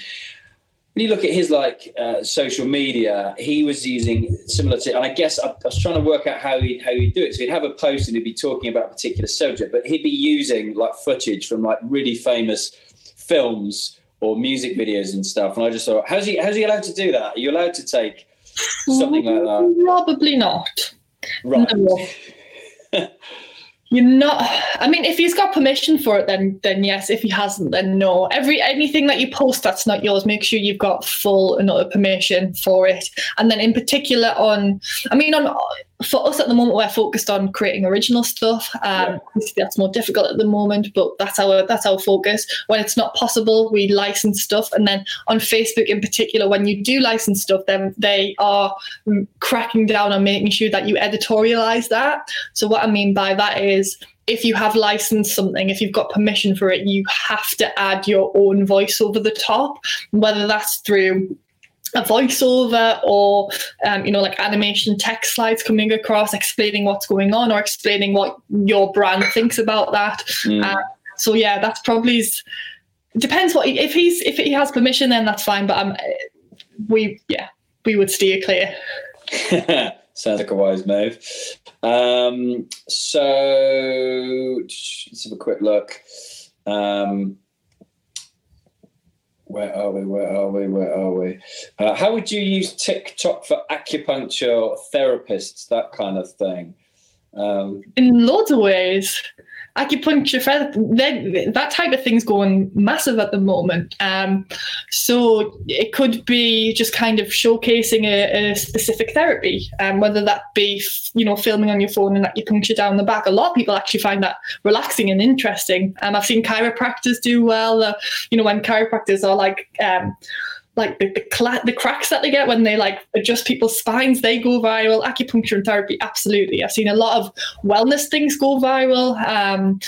when you look at his like uh, social media, he was using similar to, and I guess I, I was trying to work out how he how he'd do it. So he'd have a post and he'd be talking about a particular subject, but he'd be using like footage from like really famous films or music videos and stuff. And I just thought, how's he how's he allowed to do that? Are you allowed to take something like that? Probably not. Right. No. You're not. I mean, if he's got permission for it, then then yes. If he hasn't, then no. Every anything that you post that's not yours, make sure you've got full and utter permission for it. And then in particular on, I mean, on for us at the moment, we're focused on creating original stuff. Um, yeah. That's more difficult at the moment, but that's our that's our focus. When it's not possible, we license stuff, and then on Facebook in particular, when you do license stuff, then they are cracking down on making sure that you editorialize that. So what I mean by that is if you have licensed something, if you've got permission for it, you have to add your own voice over the top, whether that's through a voiceover or um, you know like animation text slides coming across explaining what's going on or explaining what your brand thinks about that. Mm. uh, so yeah that's probably depends what if he's if he has permission then that's fine but um we yeah we would steer clear. Sounds like a wise move. Um so let's have a quick look. Um where are we? Where are we? Where are we? Uh, how would you use TikTok for acupuncture therapists, that kind of thing? Um, In lots of ways acupuncture, that type of thing's going massive at the moment. Um, so it could be just kind of showcasing a, a specific therapy, um, whether that be, you know, filming on your phone and acupuncture down the back. A lot of people actually find that relaxing and interesting. Um, I've seen chiropractors do well. Uh, you know, when chiropractors are like, um, like the the, cla- the cracks that they get when they like adjust people's spines they go viral. Acupuncture and therapy absolutely. I've seen a lot of wellness things go viral. Um,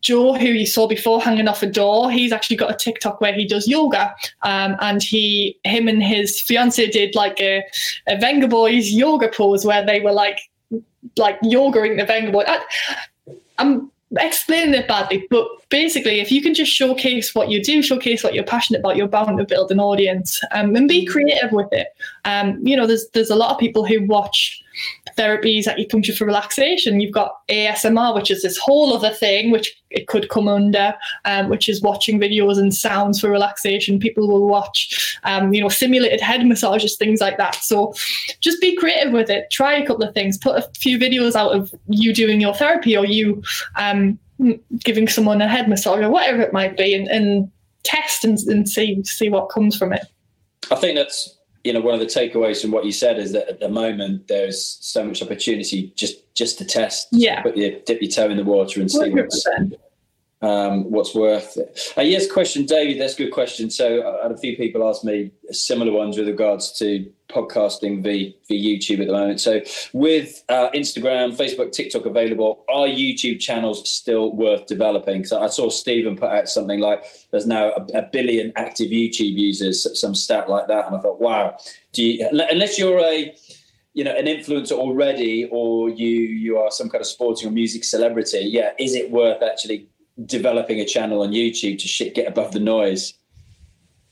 joe who you saw before hanging off a door he's actually got a tiktok where he does yoga. Um, and he him and his fiance did like a, a Vengaboys yoga pose where they were like like yogaing the Vengaboy I, i'm explaining it badly, but basically, if you can just showcase what you do, showcase what you're passionate about, you're bound to build an audience um, and be creative with it. Um, you know, there's there's a lot of people who watch therapies, like acupuncture for relaxation. You've got ASMR, which is this whole other thing, which it could come under, um, which is watching videos and sounds for relaxation. People will watch, um, you know, simulated head massages, things like that. So just be creative with it. Try a couple of things. Put a few videos out of you doing your therapy or you um, giving someone a head massage or whatever it might be, and, and test and, and see see what comes from it. I think that's you know one of the takeaways from what you said is that at the moment there's so much opportunity just just to test, yeah, put your dip your toe in the water and see what's, um, what's worth it. Uh, yes, question, David. That's a good question. So I had a few people ask me similar ones with regards to podcasting via, via YouTube at the moment. So with uh, Instagram, Facebook, TikTok available, are YouTube channels still worth developing? Because I saw Steven put out something like there's now a, a, billion active YouTube users, some stat like that, and I thought, wow. Do you, unless you're a you know an influencer already or you you are some kind of sporting or music celebrity yeah is it worth actually developing a channel on YouTube to shit get above the noise?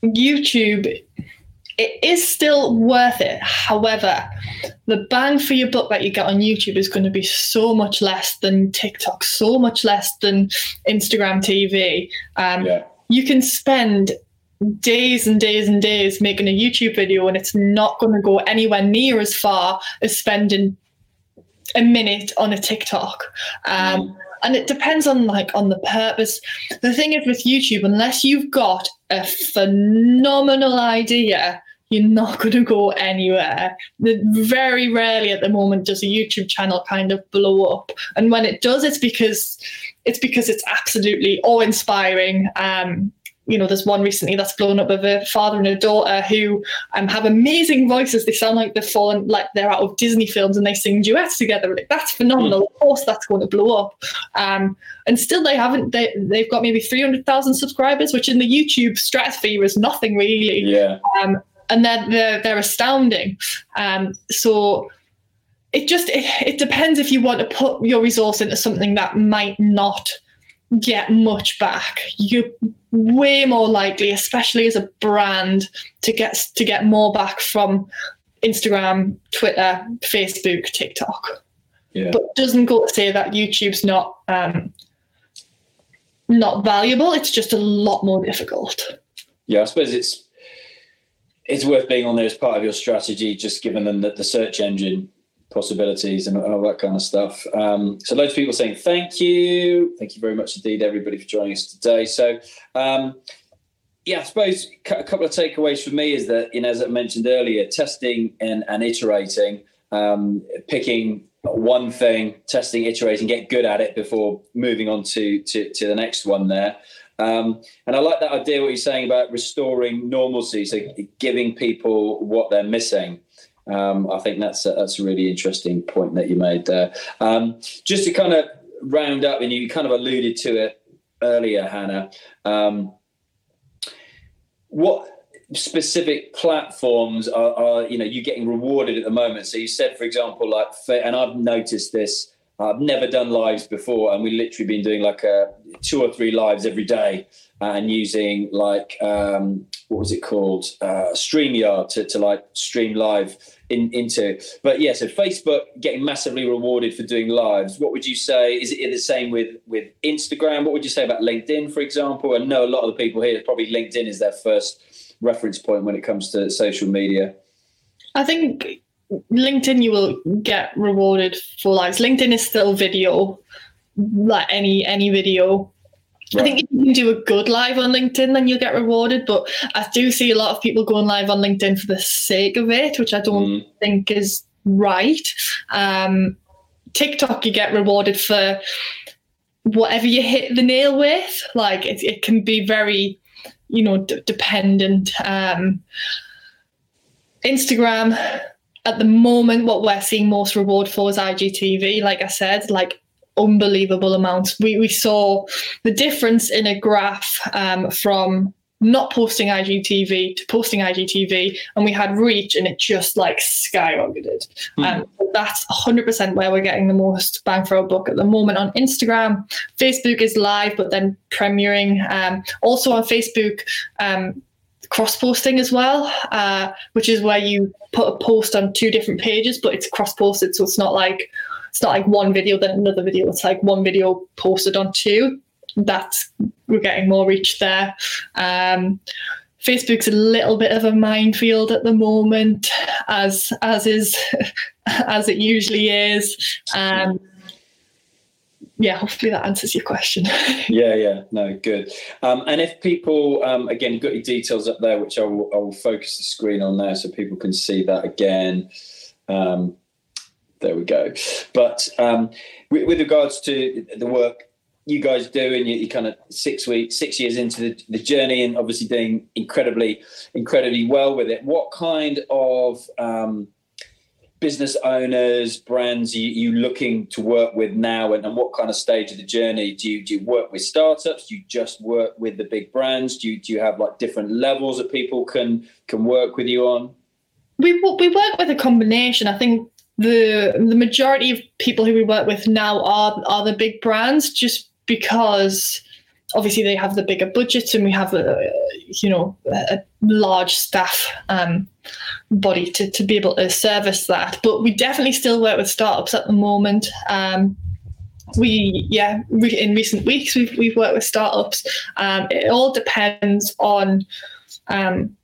YouTube, it is still worth it. However, the bang for your buck that you get on YouTube is going to be so much less than TikTok, so much less than Instagram TV. Um, yeah. You can spend days and days and days making a YouTube video, and it's not going to go anywhere near as far as spending a minute on a TikTok. Um, mm and it depends on like on the purpose the thing is with youtube unless you've got a phenomenal idea you're not going to go anywhere. Very rarely at the moment does a YouTube channel kind of blow up, and when it does, it's because it's because it's absolutely awe-inspiring. Um, you know, there's one recently that's blown up of a father and a daughter who um, have amazing voices. They sound like they're fallen, like they're out of Disney films and they sing duets together. Like, that's phenomenal. Of course, that's going to blow up. Um, and still, they haven't. They they've got maybe three hundred thousand subscribers, which in the YouTube stratosphere is nothing really. Yeah. Um, and they're they're, they're astounding. Um, so it just it, it depends if you want to put your resource into something that might not get much back. You're way more likely, especially as a brand, to get to get more back from Instagram, Twitter, Facebook, TikTok. Yeah. But doesn't go to say that YouTube's not um, not valuable. It's just a lot more difficult. Yeah, I suppose it's it's worth being on there as part of your strategy, just given them that the search engine possibilities and all that kind of stuff. Um, so loads of people saying thank you, thank you very much indeed, everybody for joining us today. So. Um, yeah, I suppose a couple of takeaways for me is that, you know, as I mentioned earlier, testing and, and iterating, um, picking one thing, testing, iterating, get good at it before moving on to to, to the next one there. Um, and I like that idea, what you're saying about restoring normalcy, so giving people what they're missing. Um, I think that's a, that's a really interesting point that you made there. Um, just to kind of round up, and you kind of alluded to it earlier, Hannah. Um, what specific platforms are, are, you know you getting rewarded at the moment? So you said, for example, like, and I've noticed this. I've never done lives before, and we literally been doing like a two or three lives every day, uh, and using like um, what was it called, uh, Streamyard to, to like stream live in, into. But yeah, so Facebook getting massively rewarded for doing lives. What would you say? Is it the same with with Instagram? What would you say about LinkedIn, for example? I know a lot of the people here probably LinkedIn is their first reference point when it comes to social media. I think LinkedIn you will get rewarded for lives. LinkedIn is still video, like any any video. Right. I think if you can do a good live on LinkedIn, then you'll get rewarded. But I do see a lot of people going live on LinkedIn for the sake of it, which I don't mm. think is right. Um, TikTok, you get rewarded for whatever you hit the nail with. Like it, it can be very, you know, d- dependent. Um, Instagram, at the moment, what we're seeing most reward for is IGTV. Like I said, like unbelievable amounts. We we saw the difference in a graph um, from not posting IGTV to posting IGTV, and we had reach, and it just like skyrocketed. Mm. Um, that's 100% where we're getting the most bang for our buck at the moment on Instagram. Facebook is live, but then premiering. Um, also on Facebook. Um, cross posting as well, uh, which is where you put a post on two different pages, but it's cross posted, so it's not like it's not like one video then another video. It's like one video posted on two. That's we're getting more reach there. Um, Facebook's a little bit of a minefield at the moment, as as is as it usually is. Um, yeah, hopefully that answers your question. yeah, yeah, no, good. Um, and if people, um, again, you've got your details up there, which I will, I will focus the screen on there so people can see that again. Um, there we go. But um, with, with, regards to the work you guys do, and you, you kind of six weeks, six years into the, the, journey, and obviously doing incredibly, incredibly well with it. What kind of um, business owners, brands you, you looking to work with now, and, and, what kind of stage of the journey do you do you work with startups? Do you just work with the big brands? Do you do you have like different levels that people can can work with you on? We we work with a combination. I think the the majority of people who we work with now are are the big brands, just because obviously they have the bigger budgets and we have a you know a large staff um, body to, to be able to service that. But we definitely still work with startups at the moment. Um, we yeah we, in recent weeks we've, we've worked with startups. Um, it all depends on um,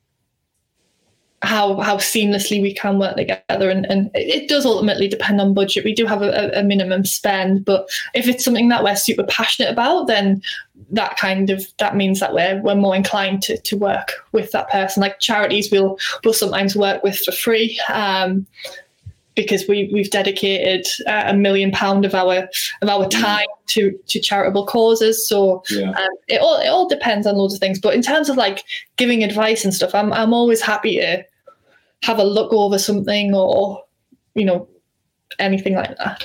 how how seamlessly we can work together. And, and it does ultimately depend on budget. We do have a, a, minimum spend but if it's something that we're super passionate about then that kind of that means that we're we're more inclined to, to work with that person. Like charities we'll we'll sometimes work with for free. Um, because we we've dedicated uh, a million pound of our of our mm. time to to charitable causes. So yeah. um, it all it all depends on loads of things. But in terms of like giving advice and stuff, I'm I'm always happy to have a look over something or you know anything like that.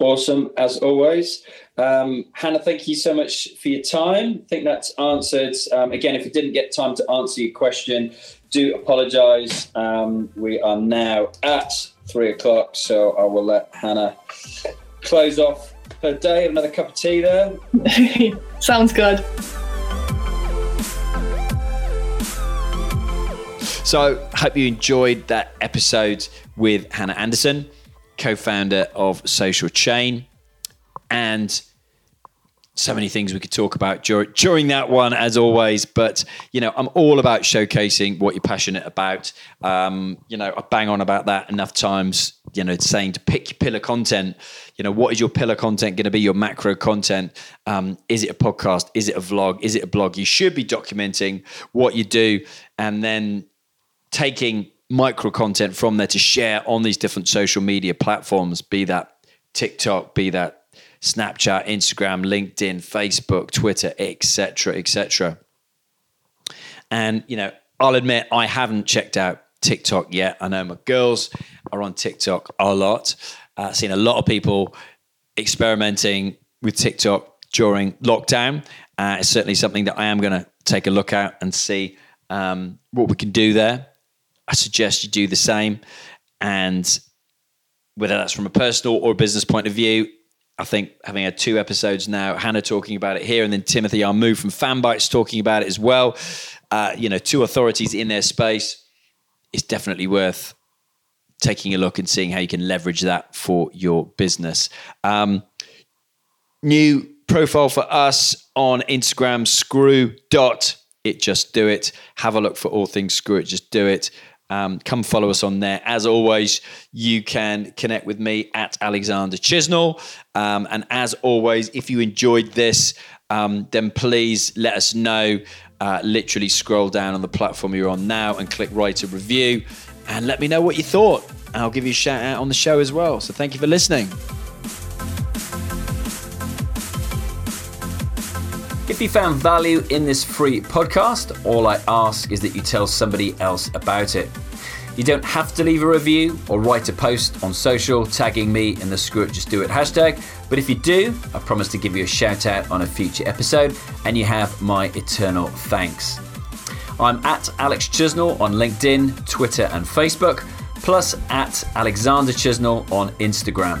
Awesome, as always. Um, Hannah, thank you so much for your time. I think that's answered. Um, again, if you didn't get time to answer your question, do apologise. Um, we are now at three o'clock, so I will let Hannah close off her day. Another cup of tea there. Sounds good. So, hope you enjoyed that episode with Hannah Anderson, co founder of Social Chain. And so many things we could talk about during, during that one, as always. But you know, I'm all about showcasing what you're passionate about. Um, you know, I bang on about that enough times. You know, saying to pick your pillar content. You know, what is your pillar content going to be? Your macro content? Um, is it a podcast? Is it a vlog? Is it a blog? You should be documenting what you do, and then taking micro content from there to share on these different social media platforms. Be that TikTok, be that Snapchat, Instagram, LinkedIn, Facebook, Twitter, etc., etc. And you know, I'll admit I haven't checked out TikTok yet. I know my girls are on TikTok a lot. Uh, seen a lot of people experimenting with TikTok during lockdown. Uh, it's certainly something that I am going to take a look at and see um, what we can do there. I suggest you do the same. And whether that's from a personal or a business point of view, I think having had two episodes now, Hannah talking about it here, and then Timothy Armoo from Fanbytes talking about it as well. Uh, you know, two authorities in their space. It's definitely worth taking a look and seeing how you can leverage that for your business. Um, new profile for us on Instagram, screw dot it just do it. Have a look for all things screw it, just do it. Um, come follow us on there. As always, you can connect with me at Alexander Chisnall. Um, and as always, if you enjoyed this, um, then please let us know. Uh, literally scroll down on the platform you're on now and click write a review and let me know what you thought. I'll give you a shout out on the show as well. So thank you for listening. If you found value in this free podcast, all I ask is that you tell somebody else about it. You don't have to leave a review or write a post on social tagging me in the Screw It Just Do It hashtag, but if you do, I promise to give you a shout out on a future episode and you have my eternal thanks. I'm at Alex Chisnall on LinkedIn, Twitter, and Facebook, plus at Alexander Chisnall on Instagram.